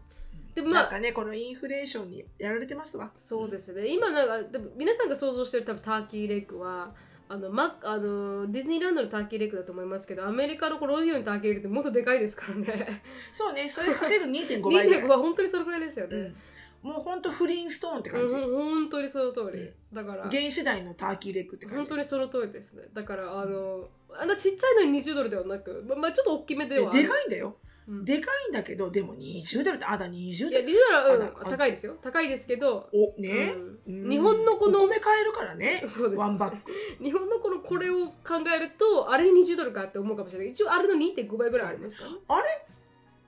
S2: でもまあ
S1: なんかね、このインフレーションにやられてますわ。
S2: そうですね。今なんかでも皆さんが想像してる多分ターキーレッグはあのマあのディズニーランドのターキーレッグだと思いますけどアメリカのロディオのターキーレッグってもっとでかいですからね
S1: そうね、それかける 2.5倍ぐらい
S2: 2.5。は本当にそれぐらいですよね、
S1: うんもうほんとフリンストーンって
S2: う
S1: 感じ。
S2: ん本当にその通りだから
S1: 原始代のターキーレッグって感じ。
S2: 本当にその通りですねだからあのあんなちっちゃいのに20ドルではなくままあちょっと大きめでは
S1: でかいんだよ。
S2: うん。
S1: でかいんだけど、でも20ドルって、あだ20
S2: い
S1: ドル。
S2: やリドラは、高いですよ。高いですけど。
S1: お、ね、
S2: 日本のこの
S1: お米買えるからね。
S2: そうです。
S1: ワンバッグ。
S2: 日本のこのこれを考えるとあれに20ドルかって思うかもしれない。一応あれの2.5倍ぐらいありますか？
S1: あれ？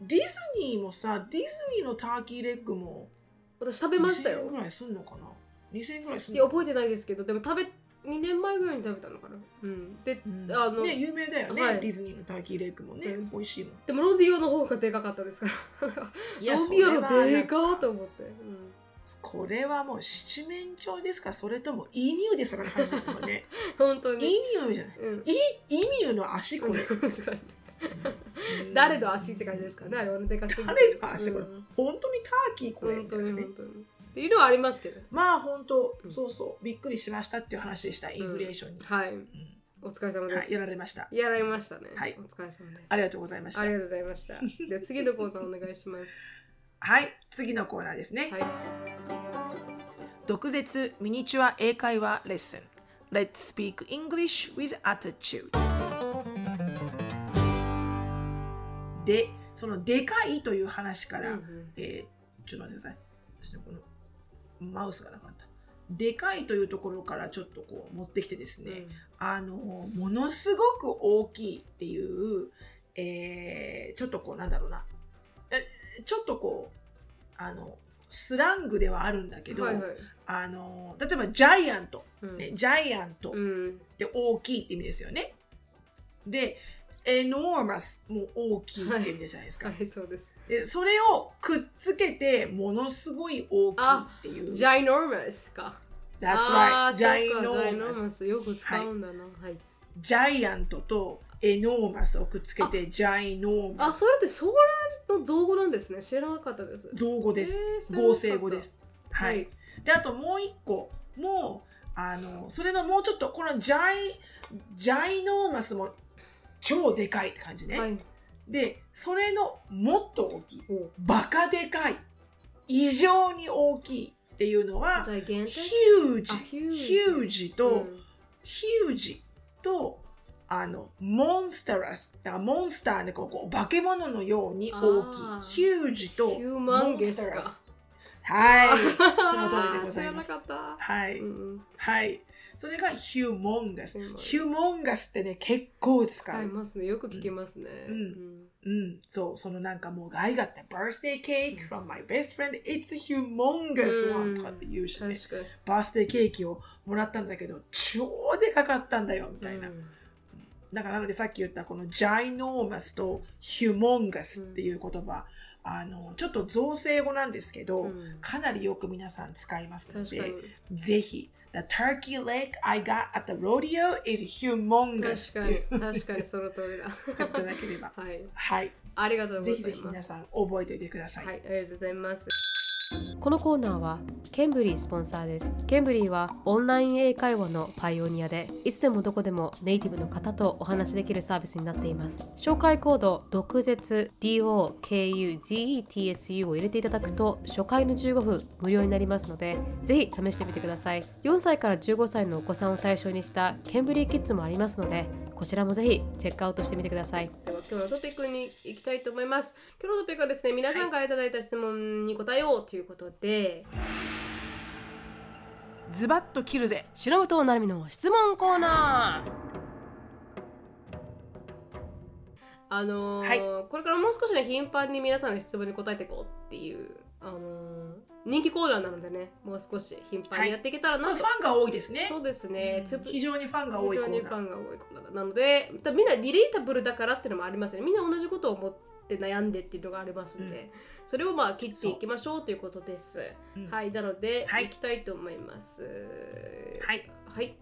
S1: ディズニーもさ、ディズニーのターキーレッグも
S2: 私食べました
S1: 2000円
S2: よ
S1: ぐらいすんのかな ?2000 円ぐらいすん
S2: いや
S1: の
S2: 覚えてないですけどでも食べ2年前ぐらいに食べたのかな。うん。で、
S1: うん。
S2: あの
S1: ね、有名だよね、
S2: はい。
S1: ディズニーのターキーレッグもね、
S2: うん。
S1: 美味しいもん。
S2: でもロディオの方がでかかったですから。ロディオのでかーと思って、うん。
S1: これはもう七面鳥ですか？それともイミューですか？この話だもんね。
S2: 本当に、
S1: ューじゃない。
S2: うん、
S1: イイミューの足これ。
S2: 確かに。
S1: うん
S2: 誰の足って感じですかねあれは。でかすぎて。
S1: 誰の足これ、
S2: うん。
S1: 本当にターキーこれ
S2: 本当に本当にっていうのはありますけど。
S1: まあ本当、
S2: うん。
S1: そうそう。びっくりしましたっていう話でしたインフレーションに、
S2: はい。
S1: うん。
S2: お疲れ様です、
S1: はい、やられました。
S2: やられましたね、
S1: はい。
S2: お疲れ様です。
S1: ありがとうございました。
S2: ありがとうございました。では次のコーナーお願いします。
S1: はい。次のコーナーですね、
S2: はい。
S1: 毒舌ミニチュア英会話レッスン。Let's speak English with attitude. でそのでかいという話から、
S2: うんうん。
S1: えーちょっと待ってください。私のこのマウスがなかった。でかいというところからちょっとこう持ってきてですね、あのものすごく大きいっていう、えーちょっとこうなんだろうな。えちょっとこうあのスラングではあるんだけど、
S2: はいはい。
S1: あの例えばジャイアント、
S2: うん。
S1: ね、ジャイアントっ
S2: うん。
S1: て大きいって意味ですよね。で、エノーマスも大きいって意味じゃないですか。
S2: はいそうです
S1: でそれをくっつけてものすごい大きいっていう。
S2: ジャイノーマスか
S1: That's
S2: あ
S1: right.
S2: よく使うんだなはい、
S1: ジャイアントとエノーマスをくっつけてジャイノーマス
S2: あそ。れってそれの造語なんですね知らなかったです
S1: 造語です。合成語です。はい。で、あともう一個も、あの、それのもうちょっと、このジャイ、ジャイノーマスも超でかいって感じね。
S2: はい
S1: で、それのもっと大きい。
S2: お
S1: バカでかい。異常に大きいっていうのは、ヒュージ
S2: あ、ヒュージ
S1: ヒュージと、
S2: うん
S1: ヒュージと、あの、モンスタラス。だからモンスターでこう、こう化け物のように大きい。ヒュージと、モンスタラス。はい。その通りでございますはい。はい。それがヒューモンガス。
S2: ヒューモン。ガス
S1: ってね、結構使
S2: 使いうますね。よく聞きますね。
S1: うん。うん、そう、そのなんかもう、I got the birthday cake from my best friend. It's a humongous
S2: うん。
S1: one とかって言うしね。
S2: 確かに。
S1: バースデーケーキをもらったんだけど、超でかかったんだよ、みたいな。
S2: うん。
S1: だからなのでさっき言ったこのジャイノーマスとヒューモンガスっていう言葉、あの、ちょっと造成語なんですけど、
S2: うん。
S1: かなりよく皆さん使いますので、ぜひ、The turkey leg I got at the rodeo is humongous
S2: 確かに確かにその通りだ
S1: 使っていただければ。
S2: はい
S1: はい。
S2: ありがとうございます
S1: ぜひぜひ皆さん覚えておいてください。
S2: はいありがとうございます
S3: このコーナーはケンブリースポンサーです。ケンブリーはオンライン英会話のパイオニアでいつでもどこでもネイティブの方とお話しできるサービスになっています。紹介コード毒舌 DOKUGETSU を入れていただくと初回の15分無料になりますのでぜひ試してみてください。4歳から15歳のお子さんを対象にしたケンブリーキッズもありますのでこちらもぜひチェックアウトしてみてください。
S2: では今日のトピックに行きたいと思います。今日のトピックはですね皆さんからいただいた質問に答えようということで、
S1: ズバッと切るぜ。
S3: 白本なるみの質問コーナー。
S2: あのー
S1: はい。
S2: これからもう少しね頻繁に皆さんの質問に答えていこうっていう、あのー人気コーナーなのでねもう少し頻繁にやっていけたらなと、
S1: ファンが多いですね。
S2: そうですね、つ
S1: うん非常にファンが多い
S2: 非
S1: コーナー。
S2: 常にファンが多いコーナーなのでだみんなリレータブルだからっていうのもありますよねみんな同じことを思って悩んでっていうのがありますので、
S1: うん
S2: それをまあ切っていきましょうということです、
S1: うん
S2: はいなので、
S1: はい
S2: い、きたいと思います
S1: はい。
S2: はい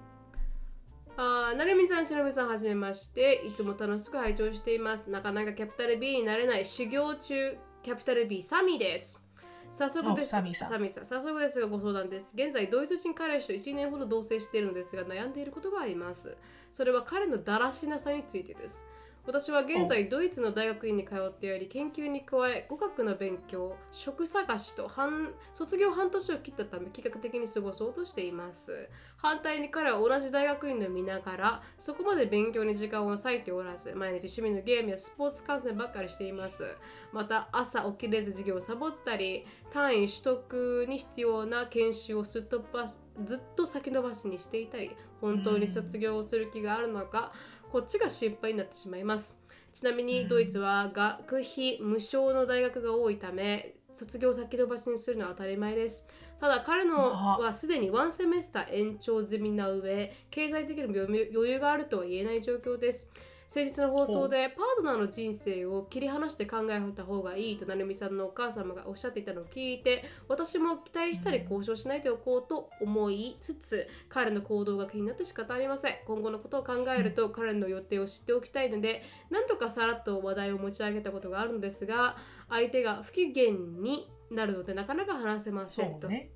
S2: あーなるみさん、しのぶさん、はじめまして。いつも楽しく拝聴しています。なかなかキャピタル B になれない修行中、キャピタル B、サミです。早速です
S1: サミさん
S2: 早速ですがご相談です。現在、ドイツ人彼氏と1年ほど同棲しているのですが、悩んでいることがあります。それは彼のだらしなさについてです。私は現在ドイツの大学院に通っており研究に加え語学の勉強職探しと半卒業半年を切ったため計画的に過ごそうとしています。反対に彼は同じ大学院を見ながらそこまで勉強に時間を割いておらず毎日趣味のゲームやスポーツ観戦ばっかりしています。また朝起きれず授業をサボったり単位取得に必要な研修をすっ飛ばすずっと先延ばしにしていたり本当に卒業をする気があるのかこっちが心配になってしまいます。ちなみにドイツは学費無償の大学が多いため卒業を先延ばしにするのは当たり前です。ただ彼の
S1: あ
S2: はすでにワンセメスター延長済みな上経済的にも余余裕があるとは言えない状況です先日の放送でパートナーの人生を切り離して考えた方がいいと成美さんのお母様がおっしゃっていたのを聞いて私も期待したり交渉しないでおこうと思いつつ彼の行動が気になって仕方ありません今後のことを考えると彼の予定を知っておきたいので何とかさらっと話題を持ち上げたことがあるのですが相手が不機嫌になるのでなかなか話せませんと。
S1: ね。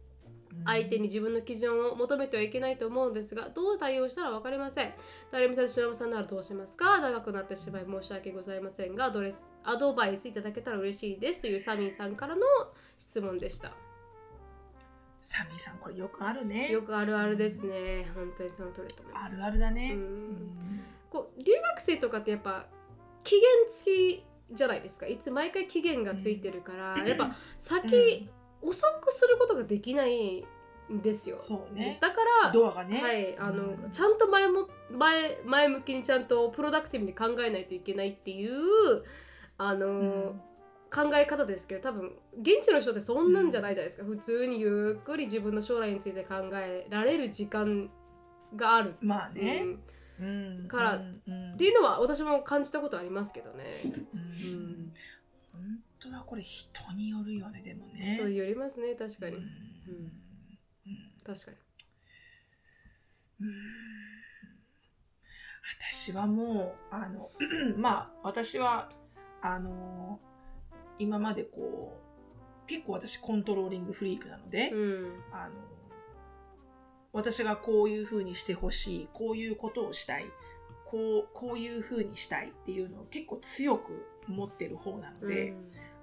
S2: 相手に自分の基準を求めてはいけないと思うんですがどう対応したら分かりません。誰みさんしのぶさんならどうしますか？長くなってしまい申し訳ございませんがアドレスアドバイスいただけたら嬉しいですというサミーさんからの質問でした。
S1: サミーさん、これよくあるね。
S2: よくあるあるですね。本当にその通りだと思います。
S1: あるあるだね。
S2: うん。
S1: うん。
S2: こう留学生とかってやっぱ期限付きじゃないですか。いつ毎回期限がついてるから、やっぱ先、遅くすることができないんですよ。
S1: そうね。
S2: だから
S1: ドアがね。
S2: はい、あの、
S1: うん。
S2: ちゃんと前も前前向きにちゃんとプロダクティブに考えないといけないっていうあの、
S1: うん。
S2: 考え方ですけど多分現地の人ってそんなんじゃないじゃないですか、普通にゆっくり自分の将来について考えられる時間がある、
S1: まあね。
S2: う。ん。
S1: うん。
S2: から
S1: うんうん。
S2: っていうのは私も感じたことありますけどね、
S1: うん当はこれ人によるよね、でもね。
S2: そうよりますね確かに、
S1: うん。
S2: 確かに
S1: 私はもう、あの、まあ、私は、あの、今までこう、結構私コントローリングフリークなので、
S2: うん。
S1: あの、私がこういう風にしてほしい、こういうことをしたい、こう、こういう風にしたいっていうのを結構強く持ってる方なので、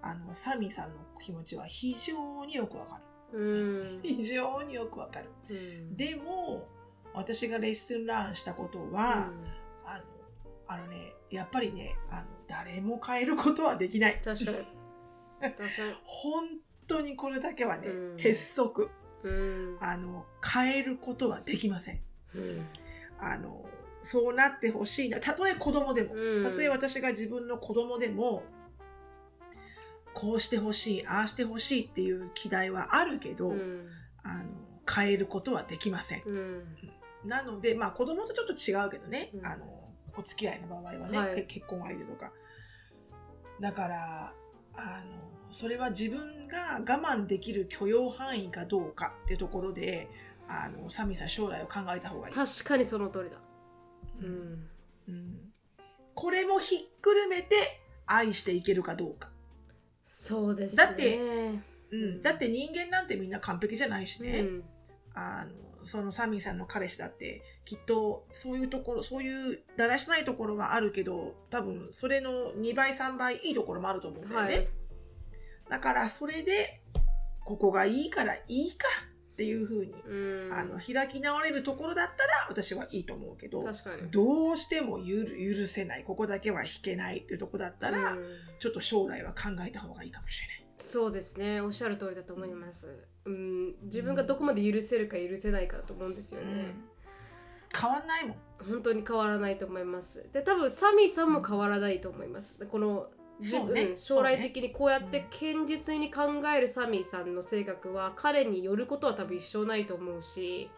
S1: あの、サミーさんの気持ちは非常によくわかる。非常によくわかる。
S2: うん
S1: でも、私がレッスンランしたことは、あの、あのね、やっぱりね、あの、誰も変えることはできない。
S2: 確かに 確かに
S1: 本当にこれだけはね、
S2: うん
S1: 鉄則。
S2: うん
S1: あの、変えることはできません。
S2: うん
S1: あの、そうなってほしいな。たとえ子供でも、
S2: うん
S1: たとえ私が自分の子供でも、こうしてほしい、ああしてほしいっていう期待はあるけど、
S2: うん
S1: あの、変えることはできません。
S2: うん
S1: なので、まあ子供とちょっと違うけどね、
S2: うん
S1: あの、お付き合いの場合はね、
S2: はい
S1: け結婚相手とか。だから、あの、それは自分が我慢できる許容範囲かどうかっていうところで、あの、サミさん将来を考えた方がいい。
S2: 確かにその通りだうん
S1: うんこれもひっくるめて愛していけるかどうか。
S2: そうですね。
S1: だって
S2: う
S1: うん、だって人間なんてみんな完璧じゃないしね。
S2: ん。
S1: あの、そのサミーさんの彼氏だって、きっとそういうところ、そういうだらしないところはあるけど、多分それの2倍3倍いいところもあると思うんだよね。
S2: はい。
S1: だからそれで、ここがいいからいいかっていうふうに、
S2: うん。
S1: あの、開き直れるところだったら私はいいと思うけど、どうしても許許せない、ここだけは引けないっていうところだったら、
S2: うん。
S1: ちょっと将来は考えた方がいいかもしれない。
S2: そうですね。おっしゃる通りだと思います。うん。自分がどこまで許せるか許せないかだと思うんですよね、
S1: 変わんないもん。
S2: 本当に変わらないと思います。で多分サミーさんも変わらないと思います。この自
S1: そうね。
S2: 分、将来的にこうやって堅実に考えるサミーさんの性格は彼によることは多分一生ないと思うし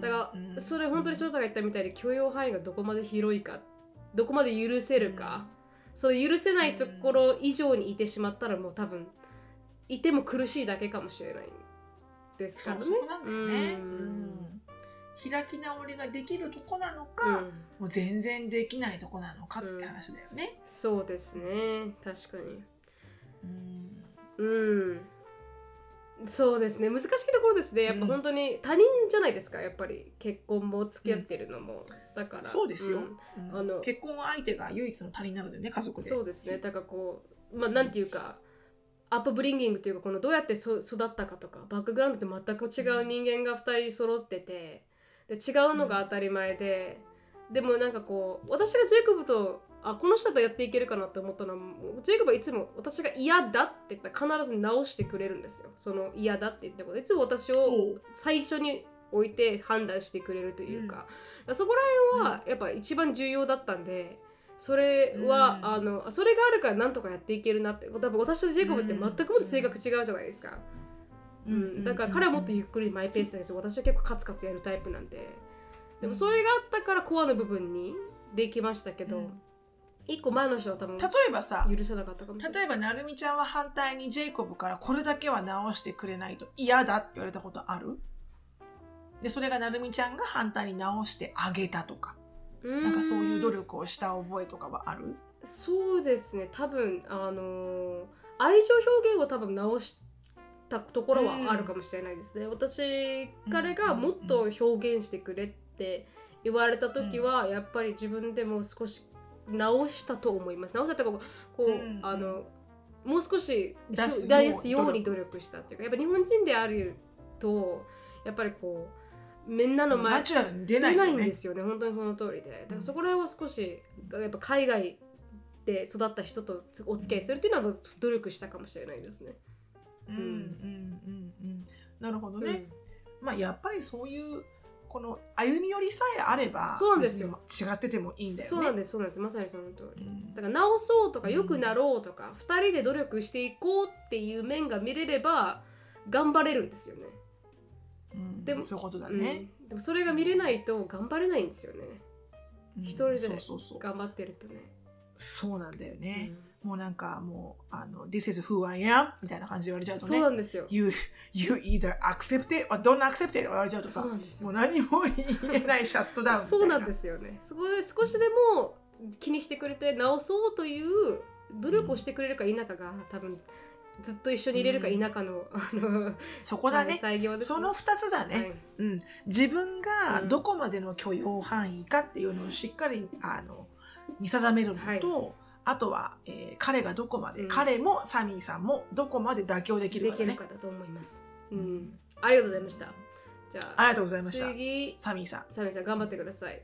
S2: だからそれ本当に翔さんが言ったみたいに許容範囲がどこまで広いかどこまで許せるか、そう許せないところ以上にいてしまったらもう多分いても苦しいだけかもしれないですからね。
S1: そうそうね、
S2: うん。
S1: うん開き直りができるとこなの
S2: う
S1: か、
S2: ん。
S1: もう全然できないとこなのかって話だよね。
S2: そうですね。確かに。
S1: うん。
S2: うん。そうですね。難しいところですね。やっぱ本当に他人じゃないですか。やっぱり結婚も付き合ってるのも、だから。
S1: そうですよ、
S2: ん。
S1: うん。
S2: あの。
S1: 結婚相手が唯一の他人なのでね家族で。
S2: そうですね。だからこうまあなんていうかアップブリンギングというかこのどうやってそ育ったかとかバックグラウンドって全く違う人間が2人揃っててで違うのが当たり前で、でもなんかこう私がジェイコブとあこの人とやっていけるかなって思ったのはジェイコブはいつも私が嫌だって言ったら必ず直してくれるんですよ。その嫌だって言ったこと。いつも私を最初に置いて判断してくれるというか,、そこら辺はやっぱ一番重要だったんでそれは、
S1: うん。
S2: あのそれがあるからなんとかやっていけるなって。多分私とジェイコブって全くもって性格違うじゃないですか、うんだから彼はもっとゆっくりマイペースなんですよ。私は結構カツカツやるタイプなんで。でもそれがあったからコアの部分にできましたけど、
S1: うん。
S2: 一個前の人は多分
S1: 例えばさ
S2: 許せなかったかもしれない。
S1: 例えばなるみちゃんは反対にジェイコブからこれだけは直してくれないと嫌だって言われたことある？でそれがなるみちゃんが反対に直してあげたとか。なんかそういう努力をした覚えとかはある？
S2: そうですね。多分あのー愛情表現を多分直したところはあるかもしれないですね、私彼がもっと表現してくれって言われた時は、やっぱり自分でも少し直したと思います。直したとかこう、
S1: うん
S2: あのもう少し
S1: 出すよう
S2: 出すように努力したっていうかやっぱ日本人であるとやっぱりこうみんなの前
S1: 出ない
S2: んですよね。本当にその通りで。だからそこら辺は少しやっぱ海外で育った人とお付き合いするっていうのは努力したかもしれないですね。
S1: うん。うんうんうんなるほどね、まあやっぱりそういうこの歩み寄りさえあれば
S2: そうなんですよ。
S1: 違っててもいいんだよね。
S2: そうなんですそうなんです。まさにその通り。
S1: うん。
S2: だから直そうとか良くなろうとか、二人で努力していこうっていう面が見れれば頑張れるんですよね。
S1: うん。
S2: でも
S1: そういうことだ
S2: うん。
S1: ね、
S2: でもそれが見れないと頑張れないんですよね。
S1: うん。
S2: 一人で頑張ってるとね。
S1: そうなんだよね、
S2: うん
S1: もうなんかもうあの This is who I am みたいな感じで言われちゃうと
S2: そう
S1: ね
S2: なんですよ。
S1: You, you either accept it or don't accept it 言われちゃうとさもう何も言えないシャットダウンみたいな。
S2: そうなんですよね。そこで少しでも気にしてくれて直そうという努力をしてくれるか否かが多分ずっと一緒にいれるか否かの、あの
S1: そこだね。
S2: 裁量です
S1: その2つだね、
S2: はい。
S1: うん、自分が
S2: うん。
S1: どこまでの許容範囲かっていうのをしっかりあの見定めるのと、あとは、えー彼がどこまで、
S2: うん。
S1: 彼もサミーさんもどこまで妥協できる
S2: で
S1: かだね。
S2: きるかだと思います。うん、ありがとうございました。じゃあ
S1: ありがとうございました。
S2: 次。
S1: サミーさん。
S2: サミさん頑張ってください。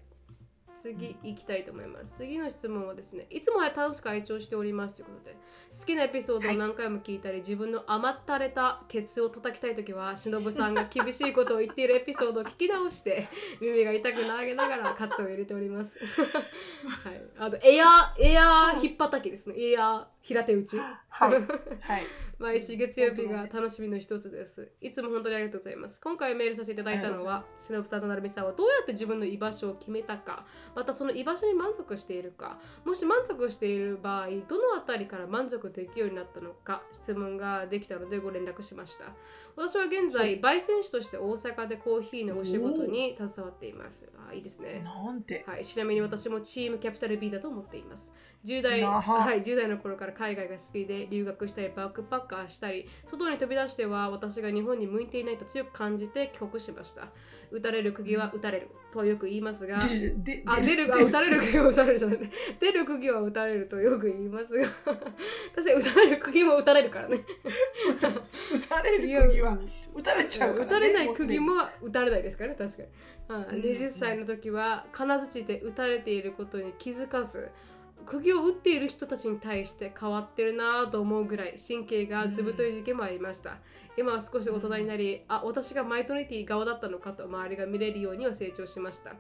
S2: 次行きたいと思います。次の質問はですね、いつも楽しく拝聴しておりますということで、好きなエピソードを何回も聞いたり、自分の甘ったれたケツを叩きたいときは、しのぶさんが厳しいことを言っているエピソードを聞き直して、耳が痛くなげながらカツを入れております。はい。あと、エアー、エアー引っ叩きですね。エアー平手打ち。
S1: はい はい
S2: 毎週月曜日が楽しみの一つです。いつも本当にありがとうございます。今回メールさせていただいたのは、しのぶさんとなるみさんはどうやって自分の居場所を決めたか、またその居場所に満足しているか、もし満足している場合、どのあたりから満足できるようになったのか、質問ができたのでご連絡しました。私は現在、焙煎師として大阪でコーヒーのお仕事に携わっています。あいいですね。
S1: なんて、
S2: はい、ちなみに私もチームキャピタル B だと思っています。10代,、
S1: は
S2: い、10代の頃から海外が好きで留学したりバックパッカーしたり外に飛び出しては私が日本に向いていないと強く感じて帰国しました。打たれる釘は打たれるとはよく言いますがあ出るあ打たれる釘は打たれるじゃない。ね出る釘は打たれるとよく言いますが確かに打たれる釘も打たれるからね。
S1: 打たれる釘は打たれちゃうから、ね、
S2: 打たれない釘も打たれないですからね確かに、あ
S1: うん。
S2: 20歳の時は金槌で打たれていることに気づかず釘を打っている人たちに対して変わってるなぁと思うぐらい神経がずぶとい時期もありました、今は少し大人になりあ私がマイノリティ側だったのかと周りが見れるようには成長しました。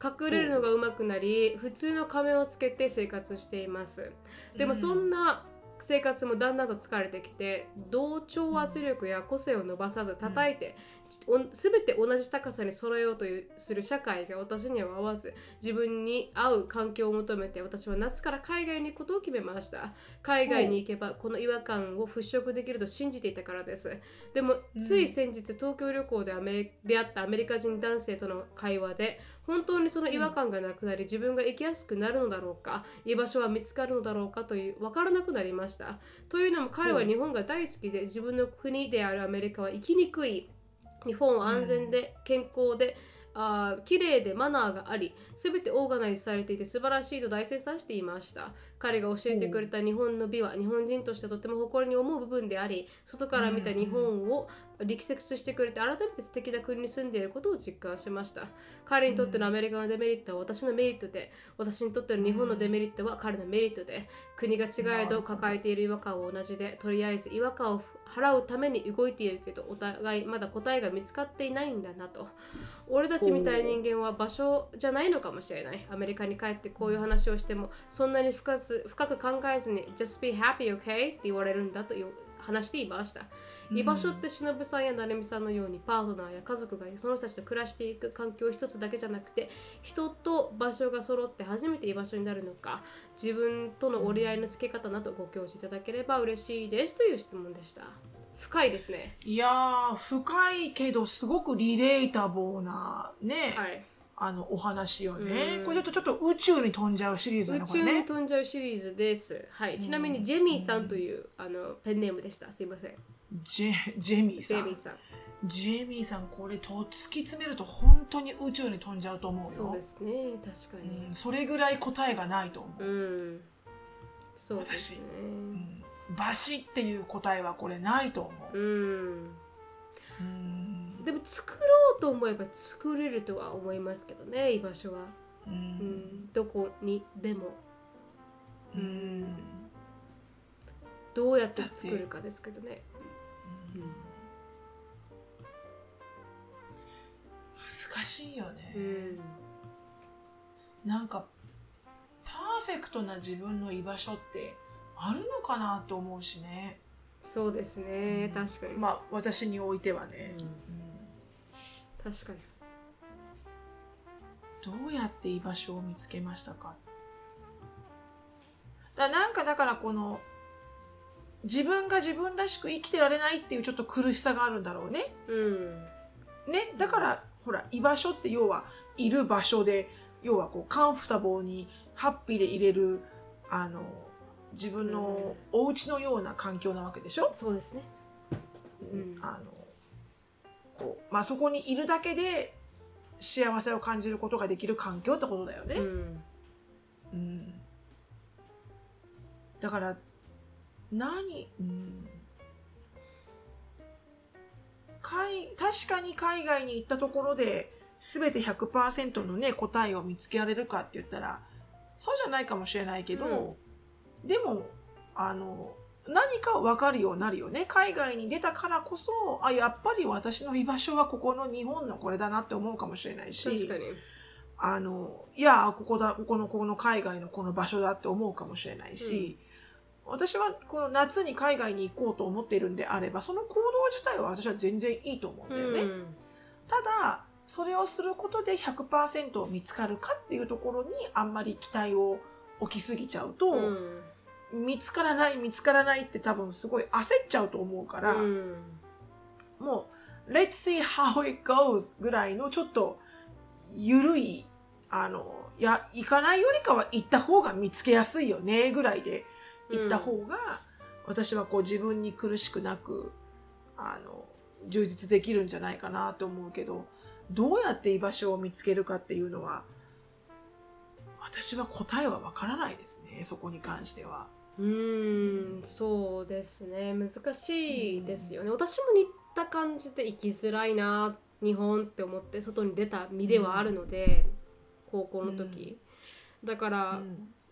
S2: 隠れるのが上手くなり普通の仮面をつけて生活しています。でもそんな生活もだんだんと疲れてきて同調圧力や個性を伸ばさず叩いて、お全て同じ高さに揃えようとする社会が私には合わず自分に合う環境を求めて私は夏から海外に行くことを決めました。海外に行けばこの違和感を払拭できると信じていたからです。でもつい先日東京旅行でアメ出会ったアメリカ人男性との会話で本当にその違和感がなくなり自分が生きやすくなるのだろうか居場所は見つかるのだろうかという分からなくなりました。というのも彼は日本が大好きで自分の国であるアメリカは生きにくい日本は安全で健康で、あー綺麗でマナーがあり全てオーガナイズされていて素晴らしいと大切さしていました。彼が教えてくれた日本の美は日本人としてとても誇りに思う部分であり外から見た日本を力説してくれて改めて素敵な国に住んでいることを実感しました。彼にとってのアメリカのデメリットは私のメリットで私にとっての日本のデメリットは彼のメリットで国が違えど抱えている違和感は同じでとりあえず違和感を払うために動いているけどお互いまだ答えが見つかっていないんだなと。俺たちみたいな人間は場所じゃないのかもしれない。アメリカに帰ってこういう話をしてもそんなに深く深く考えずに just be happy okay? って言われるんだという話していました。居場所って忍さんや成美さんのようにパートナーや家族がその人たちと暮らしていく環境一つだけじゃなくて人と場所が揃って初めて居場所になるのか自分との折り合いのつけ方などご教示いただければ嬉しいですという質問でした。深いですね。
S1: いやー、深いけど、すごくリレータボーな、ね、
S2: はい
S1: あの、お話よ
S2: う
S1: ね。
S2: ん
S1: これちょっと、ちょっと宇宙に飛んじゃうシリーズな
S2: 宇。宙に飛んじゃうシリーズです。はい、ちなみにジェミーさんというあのペンネームでした。すいません。
S1: ジェ、ジェミーさん
S2: ジェミー。さん。
S1: ジェミーさん、これと突き詰めると本当に宇宙に飛んじゃうと思うよ。
S2: そうですね、確かに。
S1: うんそれぐらい答えがないと思う。
S2: うん。そうですね。
S1: うんバシっていう答えはこれないと思う。
S2: うん。
S1: うん
S2: でも作ろうと思えば作れるとは思いますけどね、居場所は。
S1: う
S2: うんん。どこにでも。
S1: うん
S2: どうやって作るかですけどね。
S1: 難しいよね。
S2: うん。
S1: なんかパーフェクトな自分の居場所ってあるのかなと思うしね。
S2: そうですね、確かに。
S1: まあ私においてはね。
S2: うん
S1: うん
S2: 確かに。
S1: どうやって居場所を見つけましたか？だなんかだからこの自分が自分らしく生きてられないっていうちょっと苦しさがあるんだろうね。
S2: うん。
S1: ね、だからほら居場所って要はいる場所で要はこうカンフタボーにハッピーでいれるあの自分のお家のような環境なわけでしょ、
S2: そうですね。うん
S1: あのこうまあ、そこにいるだけで幸せを感じることができる環境ってことだよね。
S2: うん。
S1: うんだから何、うん、海確かに海外に行ったところで全て100%のね答えを見つけられるかって言ったらそうじゃないかもしれないけど、でもあの何か分かるようになるよね。海外に出たからこそあやっぱり私の居場所はここの日本のこれだなって思うかもしれないし。
S2: 確かに。
S1: あの、いや、ここだ、ここの、ここの海外のこの場所だって思うかもしれないし、私はこの夏に海外に行こうと思っているんであれば、その行動自体は私は全然いいと思うんだよね。
S2: うん。
S1: ただ、それをすることで100%見つかるかっていうところにあんまり期待を置きすぎちゃうと、
S2: うん
S1: 見つからない見つからないって多分すごい焦っちゃうと思うから、
S2: うん
S1: もう、let's see how it goes ぐらいのちょっと、ゆるい、あの、いや、行かないよりかは行った方が見つけやすいよね、ぐらいで行った方が、私はこう自分に苦しくなく、あの、充実できるんじゃないかなと思うけど、どうやって居場所を見つけるかっていうのは、私は答えはわからないですね、そこに関しては。
S2: うーんそうですね。難しいですよね、私も似た感じで生きづらいな日本って思って外に出た身ではあるので、高校の時、だから、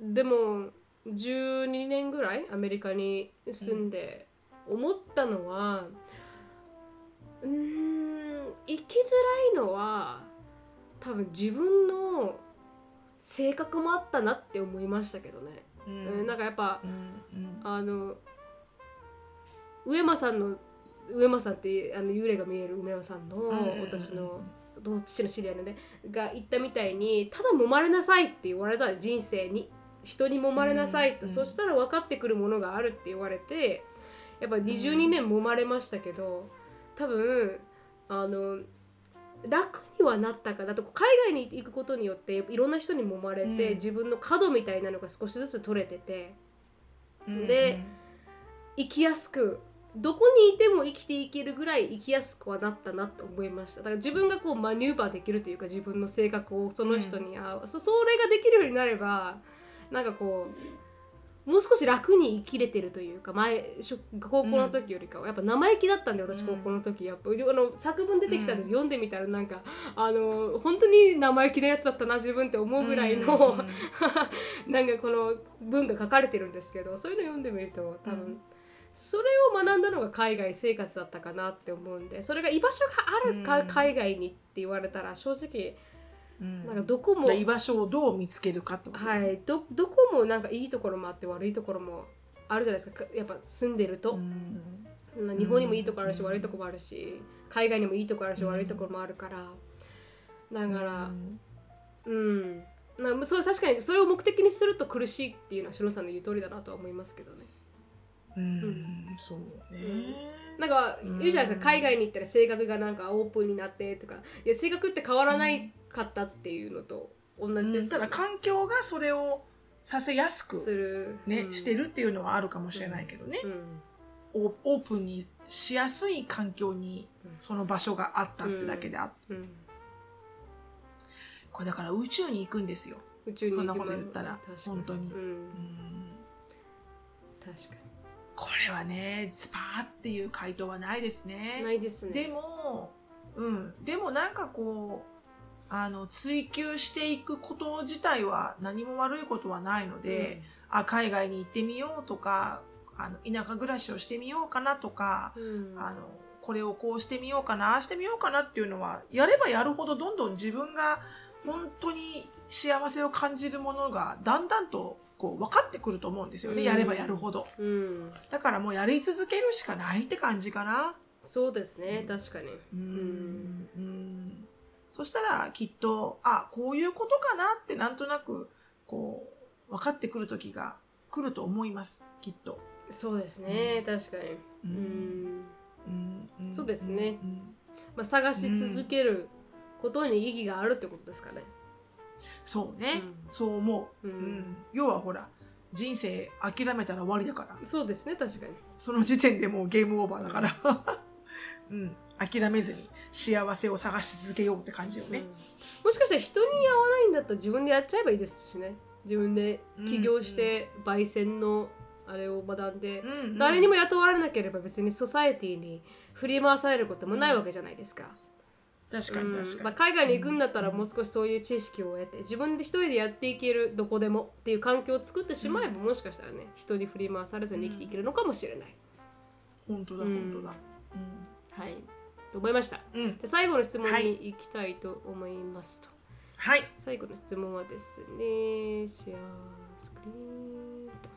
S2: でも12年ぐらいアメリカに住んで思ったのはうーん生きづらいのは多分自分の性格もあったなって思いましたけどね、
S1: う
S2: うんなんかやっぱ
S1: うんうん。
S2: あの上間さんの上間さんってあの幽霊が見える上間さんの
S1: ん
S2: 私のど父の知り合いのねが言ったみたいにただ揉まれなさいって言われた人生に。人に揉まれなさいと、
S1: うん
S2: そしたら分かってくるものがあるって言われてやっぱ22年揉まれましたけど多分あの楽にはなったかなと海外に行くことによっていろんな人に揉まれて、
S1: うん。
S2: 自分の角みたいなのが少しずつ取れてて。
S1: うん。
S2: で生きやすくどこにいても生きていけるぐらい生きやすくはなったなと思いました。だから自分がこうマニューバーできるというか自分の性格をその人に合う、そそれができるようになればなんかこうもう少し楽に生きれてるというか前高校の時よりかは。やっぱ生意気だったんで私
S1: うん。
S2: 高校の時。やっぱあの作文出てきたんで読んでみたらなんかあの本当に生意気なやつだったな自分って思うぐらいの、なんかこの文が書かれてるんですけどそういうの読んでみると多分、
S1: うん。
S2: それを学んだのが海外生活だったかなって思うんでそれが居場所があるか、
S1: うん。
S2: 海外にって言われたら正直
S1: うん
S2: なんかどこも、
S1: 居場所をどう見つけるかと？
S2: はい、どどこもなんかいいところもあって悪いところもあるじゃないですか。やっぱ住んでると、
S1: うん。
S2: 日本にもいいところあるし、
S1: うん。
S2: 悪いところもあるし海外にもいいところあるし、
S1: うん。
S2: 悪いところもあるから。だから
S1: うん。
S2: うん、まあ、そう確かにそれを目的にすると苦しいっていうのは白さんの言う通りだなとは思いますけどね。
S1: うん。そうね
S2: なんか言うじゃないですか、
S1: うん。
S2: 海外に行ったら性格がなんかオープンになってとか。いや性格って変わらないかったっていうのと同じです、
S1: ただ環境がそれをさせやす
S2: す
S1: く
S2: る、
S1: ね、
S2: うん。
S1: してるっていうのはあるかもしれないけどね、
S2: うん。
S1: オオープンにしやすい環境にその場所があったってだけであって、
S2: うん、
S1: これだから宇宙に行くんですよ、
S2: 宇宙に行く
S1: そんなこと言ったら。
S2: 確か
S1: 本当に。
S2: うん。
S1: うん。
S2: 確か
S1: これはねスパーっていう回答はないですね。
S2: にないですね。
S1: でもうん。でもなんかこうあの追求していくこと自体は何も悪いことはないので、あ海外に行ってみようとかあの田舎暮らしをしてみようかなとか、
S2: うん。
S1: あのこれをこうしてみようかなああしてみようかなっていうのはやればやるほどどんどん自分が本当に幸せを感じるものがだんだんとこう分かってくると思うんですよね、
S2: うん。
S1: やればやるほど。
S2: うん、
S1: だからもうやり続けるしかないって感じかな。
S2: そうですね。確かに。
S1: うん。うん。そしたらきっとあこういうことかなってなんとなくこう分かってくる時が来ると思いますきっと、
S2: そうですね。確かに。
S1: う
S2: うん。ん。
S1: うん。ん
S2: そうですね。
S1: うん。
S2: まあ、探し続けることに意義があるってことですかね。
S1: そうね、
S2: うん。
S1: そう思う、
S2: うん。
S1: うん。要はほら人生諦めたら終わりだから。
S2: そうですね確かに。
S1: その時点でもうゲームオーバーだから。うん。諦めずに幸せを探し続けようって感じよね、
S2: うん。もしかしたら人に合わないんだったら自分でやっちゃえばいいですしね。自分で起業して焙煎のあれを学んで、誰にも雇われなければ別にソサエティに振り回されることもないわけじゃないですか。
S1: 確かに確かに、
S2: うんまあ、海外に行くんだったらもう少しそういう知識を得て自分で一人でやっていけるどこでもっていう環境を作ってしまえば、もしかしたらね人に振り回されずに生きていけるのかもしれない。
S1: 本当だ
S2: うん。
S1: 本当だ。
S2: はい。と思いました。
S1: うん、うん、
S2: で最後の質問
S1: はい
S2: に行きたいと思いますと。
S1: はい。
S2: 最後の質問はですね、シェアスクリーンと。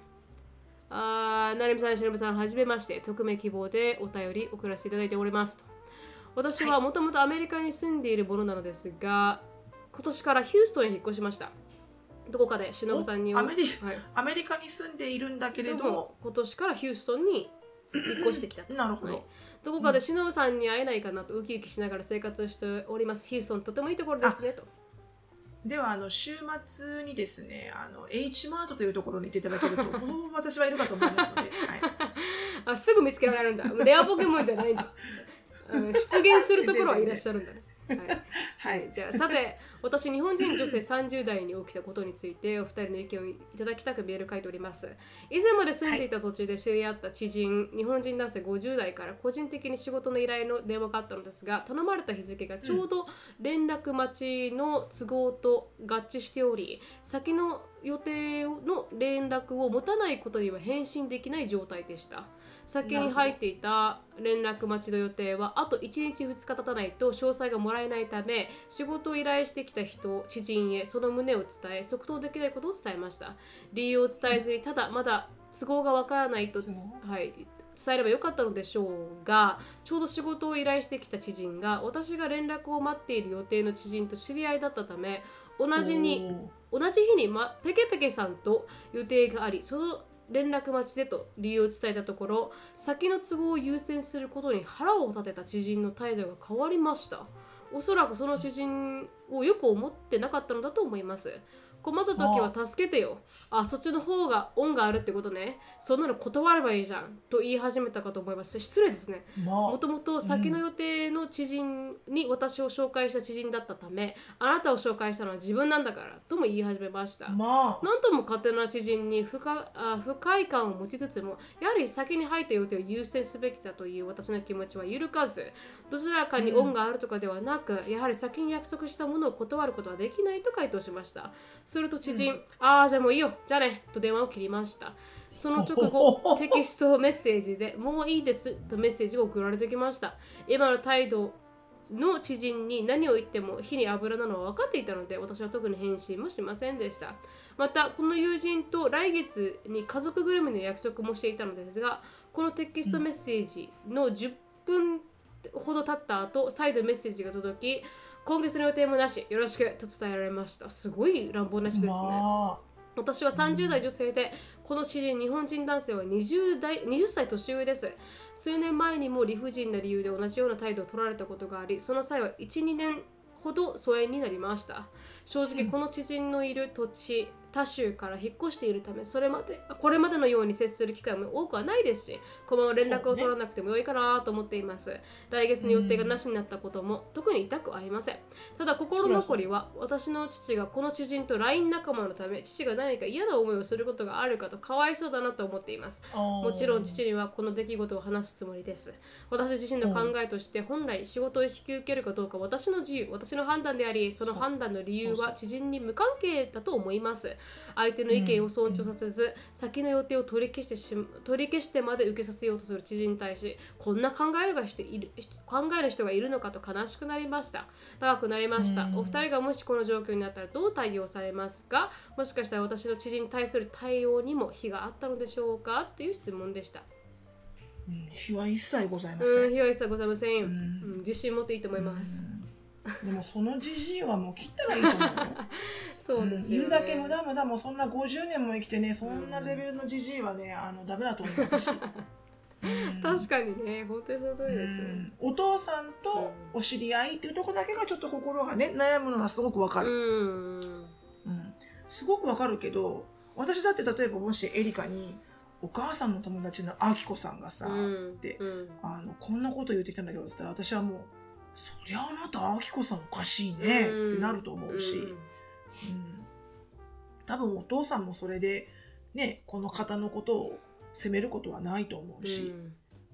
S2: あー、なるみさん、しのぶさん、はじめまして、匿名希望でお便り送らせていただいておりますと。私はもともとアメリカに住んでいるものなのですが、今年からヒューストンへ引っ越しました。どこかでしのぶさんに
S1: おアメリ
S2: はい、
S1: アメリカに住んでいるんだけれど
S2: でも今年からヒューストンに引っ越してきたと。
S1: なるほど、
S2: はいどこかでしのぶさんに会えないかなとウキウキしながら生活をしております。ヒューストンとてもいいところですねと。
S1: ではあの週末にですねあの H マートというところに行っていただけると ほぼ私はいるかと思いますので、はい、
S2: あすぐ見つけられるんだ。レアポケモンじゃないんだ。出現するところはいらっしゃるんだね。はい、はい、じゃあさて私日本人女性30代に起きたことについてお二人の意見をいただきたくメール書いております。以前まで住んでいた土地で知り合った知人、日本人男性50代から個人的に仕事の依頼の電話があったのですが頼まれた日付がちょうど連絡待ちの都合と合致しており先の予定の連絡を持たないことには返信できない状態でした先に入っていた連絡待ちの予定はあと1日2日経たないと詳細がもらえないため仕事を依頼してきた人知人へその旨を伝え即答できないことを伝えました。理由を伝えずにただまだ都合がわからないと、はい、伝えればよかったのでしょうがちょうど仕事を依頼してきた知人が私が連絡を待っている予定の知人と知り合いだったため同じに同じ日に、ま、ペケペケさんと予定がありその連絡待ちでと理由を伝えたところ先の都合を優先することに腹を立てた知人の態度が変わりました。おそらくその知人をよく思ってなかったのだと思います。困った時は助けてよ。あそっちの方が恩があるってことね。そんなの断ればいいじゃん。と言い始めたかと思います。失礼ですね。もともと先の予定の知人に私を紹介した知人だったため、うん、あなたを紹介したのは自分なんだからとも言い始めました、
S1: ま
S2: あ、なんとも勝手な知人に不かあ不快感を持ちつつもやはり先に入った予定を優先すべきだという私の気持ちは揺るかずどちらかに恩があるとかではなく、うん、やはり先に約束したものを断ることはできないと回答しましたすると知人、うん、ああ、じゃあもういいよ、じゃあね、と電話を切りました。その直後、テキストメッセージでもういいですとメッセージが送られてきました。今の態度の知人に何を言っても火に油なのは分かっていたので私は特に返信もしませんでしたまたこの友人と来月に家族ぐるみの約束もしていたのですがこのテキストメッセージの10分ほど経った後再度メッセージが届き今月の予定もなし。よろしくと伝えられました。すごい乱暴な人ですね、まあ、私は30代女性で、この知人日本人男性は 20, 代20歳年上です。数年前にも理不尽な理由で同じような態度を取られたことがありその際は12年ほど疎遠になりました。正直この知人のいる土地他州から引っ越しているためそれまでこれまでのように接する機会も多くはないですしこのまま連絡を取らなくても良いかなと思っています、ね、来月の予定がなしになったことも、特に痛くありません。ただ心残りは私の父がこの知人と LINE 仲間のため父が何か嫌な思いをすることがあるかとかわいそうだなと思っています。もちろん父にはこの出来事を話すつもりです。私自身の考えとして本来仕事を引き受けるかどうか私の自由私の判断でありその判断の理由は知人に無関係だと思います相手の意見を尊重させず、先の予定を取り消してし取り消してまで受けさせようとする知人に対しこんな考えるがしている考える人がいるのかと悲しくなりました。長くなりました、お二人がもしこの状況になったらどう対応されますか？もしかしたら私の知人に対する対応にも非があったのでしょうか？という質問でした。
S1: 非は一切ございませ
S2: ん。非は一切ございません。うん、自信持っていいと思います。
S1: でもそのじじいはもう切ったらいいと思う
S2: そうです
S1: よ、ね、言うだけ無駄無駄もそんな50年も生きてねそんなレベルのじじいはねあのダメだと思う私。
S2: 確かにね本当にその通りですね、
S1: お父さんとお知り合いっていうとこだけがちょっと心がね悩むのはすごくわかる、うん。すごくわかるけど私だって例えばもしエリカにお母さんの友達のあきこさんがさ、うん、で、うん、あのこんなこと言ってきたんだけどって言ったら私はもうそりゃあなた、あきこさんおかしいねってなると思うし、うん、多分お父さんもそれで、ね、この方のことを責めることはないと思うし、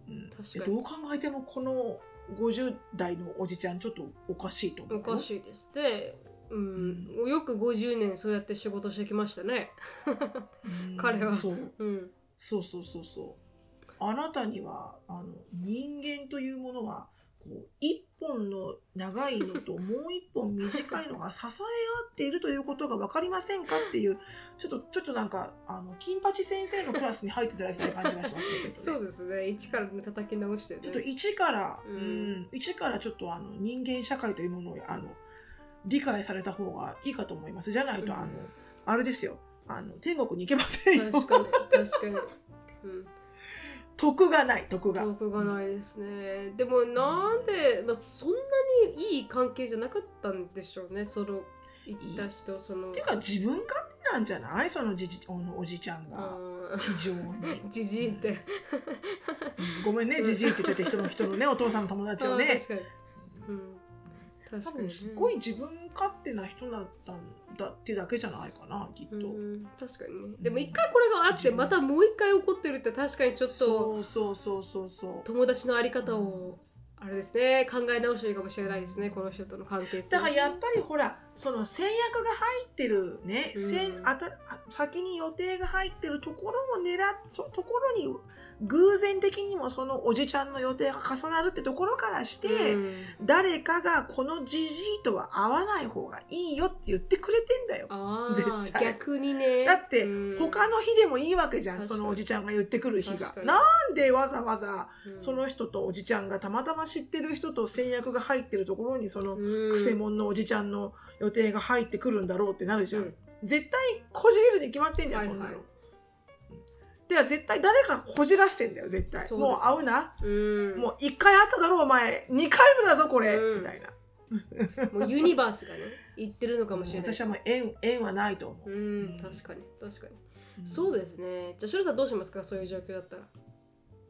S1: うん、どう考えてもこの50代のおじちゃんちょっとおかしいと思う
S2: おかしいですで、うん、うん、よく50年そうやって仕事してきましたね。彼は。
S1: そう、うん、そうそうそうそう。あなたにはあの人間というものはこう一本の長いのともう一本短いのが支え合っているということが分かりませんかっていうちょっとちょっとなんかあの金八先生のクラスに入っていただきたい感じがしますね。ね
S2: そうですね一からね叩き直して、ね、
S1: ちょっと一から、うん、一からちょっとあの人間社会というものをあの理解された方がいいかと思います。じゃないと、うん、あのあれですよあの天国に行けませんよ。
S2: 確かに確かに。うん
S1: 得がない得が。
S2: 得がないですね、でもなんで、まあ、そんなにいい関係じゃなかったんでしょうね。その行った人その。
S1: っていうか自分勝手なんじゃない？そのじじおのおじちゃんが。非常に。
S2: じじいって、うん、
S1: ごめんねじじいって言って人の人のねお父さんの友達をね、うん。多分すごい自分勝手な人だったんだっていうだけじゃないかなきっと、
S2: 確かにね。でも一回これがあってまたもう一回起こってるって確かにちょっと
S1: そうそうそうそう。そう
S2: 友達のあり方を、あれですね考え直していいかもしれないですねこの人との関係性。
S1: だからやっぱりほらその制約が入ってるね、
S2: うん。
S1: あたあ先に予定が入ってるところを狙っそところに偶然的にもそのおじちゃんの予定が重なるってところからして、
S2: うん。
S1: 誰かがこのじじいとは会わない方がいいよって言ってくれてんだよ。
S2: あ
S1: 絶
S2: あ
S1: 対。
S2: 逆にね。
S1: だって
S2: うん。
S1: 他の日でもいいわけじゃん、そのおじちゃんが言ってくる日が。なんでわざわざ
S2: うん。
S1: その人とおじちゃんがたまたま知ってる人と制約が入ってるところにその
S2: うん。
S1: くせ者のおじちゃんの予定が入ってくるんだろうってなるじゃん。
S2: うん
S1: 絶対こじれるに決まってんじゃん、
S2: はいはい
S1: そんなの。では絶対誰かこじらしてんだよ、絶対。もう会うな。
S2: うん
S1: もう一回会っただろ、お前。二回目だぞ、これ。
S2: うん
S1: みたいな。
S2: もうユニバースがね言ってるのかもしれない
S1: 私はもう縁縁はないと思う。
S2: うん確かに確かに、
S1: うん
S2: そうですねじゃあシュルさんどうしますかそういう状況だったら、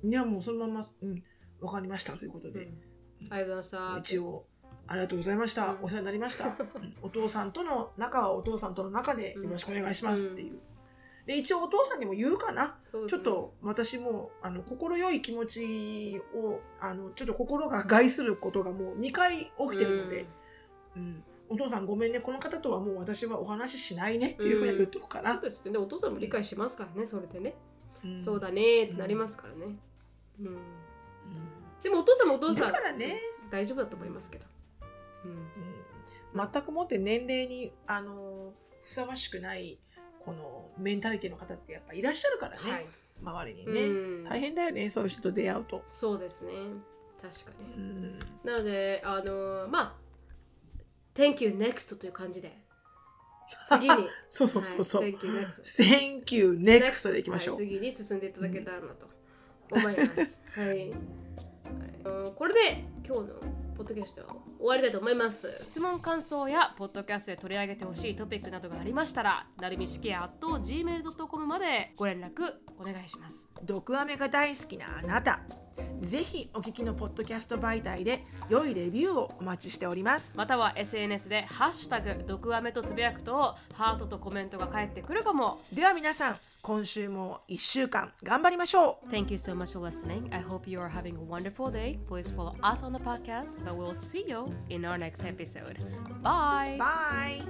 S1: いや、もうそのまま、うん、わかりましたということで。
S2: ありがとうございました
S1: 一応ありがとうございました、
S2: うん。
S1: お世話になりました、うん。お父さんとの仲はお父さんとの仲でよろしくお願いしますっていう、で一応お父さんにも言うかな、
S2: ね。
S1: ちょっと私もあの心よい気持ちをあのちょっと心が害することがもう2回起きてるので、うん。お父さんごめんね。この方とはもう私はお話ししないねっていうふうには言っとくか
S2: うんそう
S1: な、
S2: ですね。でお父さんも理解しますからねそれでね、
S1: うん。
S2: そうだねってなりますからね、うん。
S1: うん。
S2: でもお父さんもお父
S1: い
S2: さん
S1: るからね、
S2: 大丈夫だと思いますけど、うん。
S1: うん、全くもって年齢にあのふさわしくないこのメンタリティの方ってやっぱいらっしゃるからね、
S2: はい。
S1: 周りにね、
S2: うん。
S1: 大変だよねそういう人と出会うと、
S2: そうですね。確かに、
S1: うん、
S2: なのであのまあ Thank you next という感じで次に。
S1: そうそうそうそう、
S2: はい Thank you next
S1: Thank you next でいきましょう、
S2: はい次に進んでいただけたらなと思います。はい、はい。これで今日のポッドキャストは終わりたいと思います。
S3: 質問感想やポッドキャストで取り上げてほしいトピックなどがありましたらなるみしきや gmail.com までご連絡お願いします
S1: 毒アメが大好きなあなたぜひお聞きのポッドキャスト媒体で良いレビューをお待ちしております
S3: または SNS で「ハッシュタグ毒アメ」とつぶやくとハートとコメントが返ってくるかも
S1: では皆さん今週も1週間頑張りましょう
S3: Thank you so much for listening. I hope you are having a wonderful day. Please follow us on the podcast, but we'll see you in our next episode. Bye.
S1: Bye!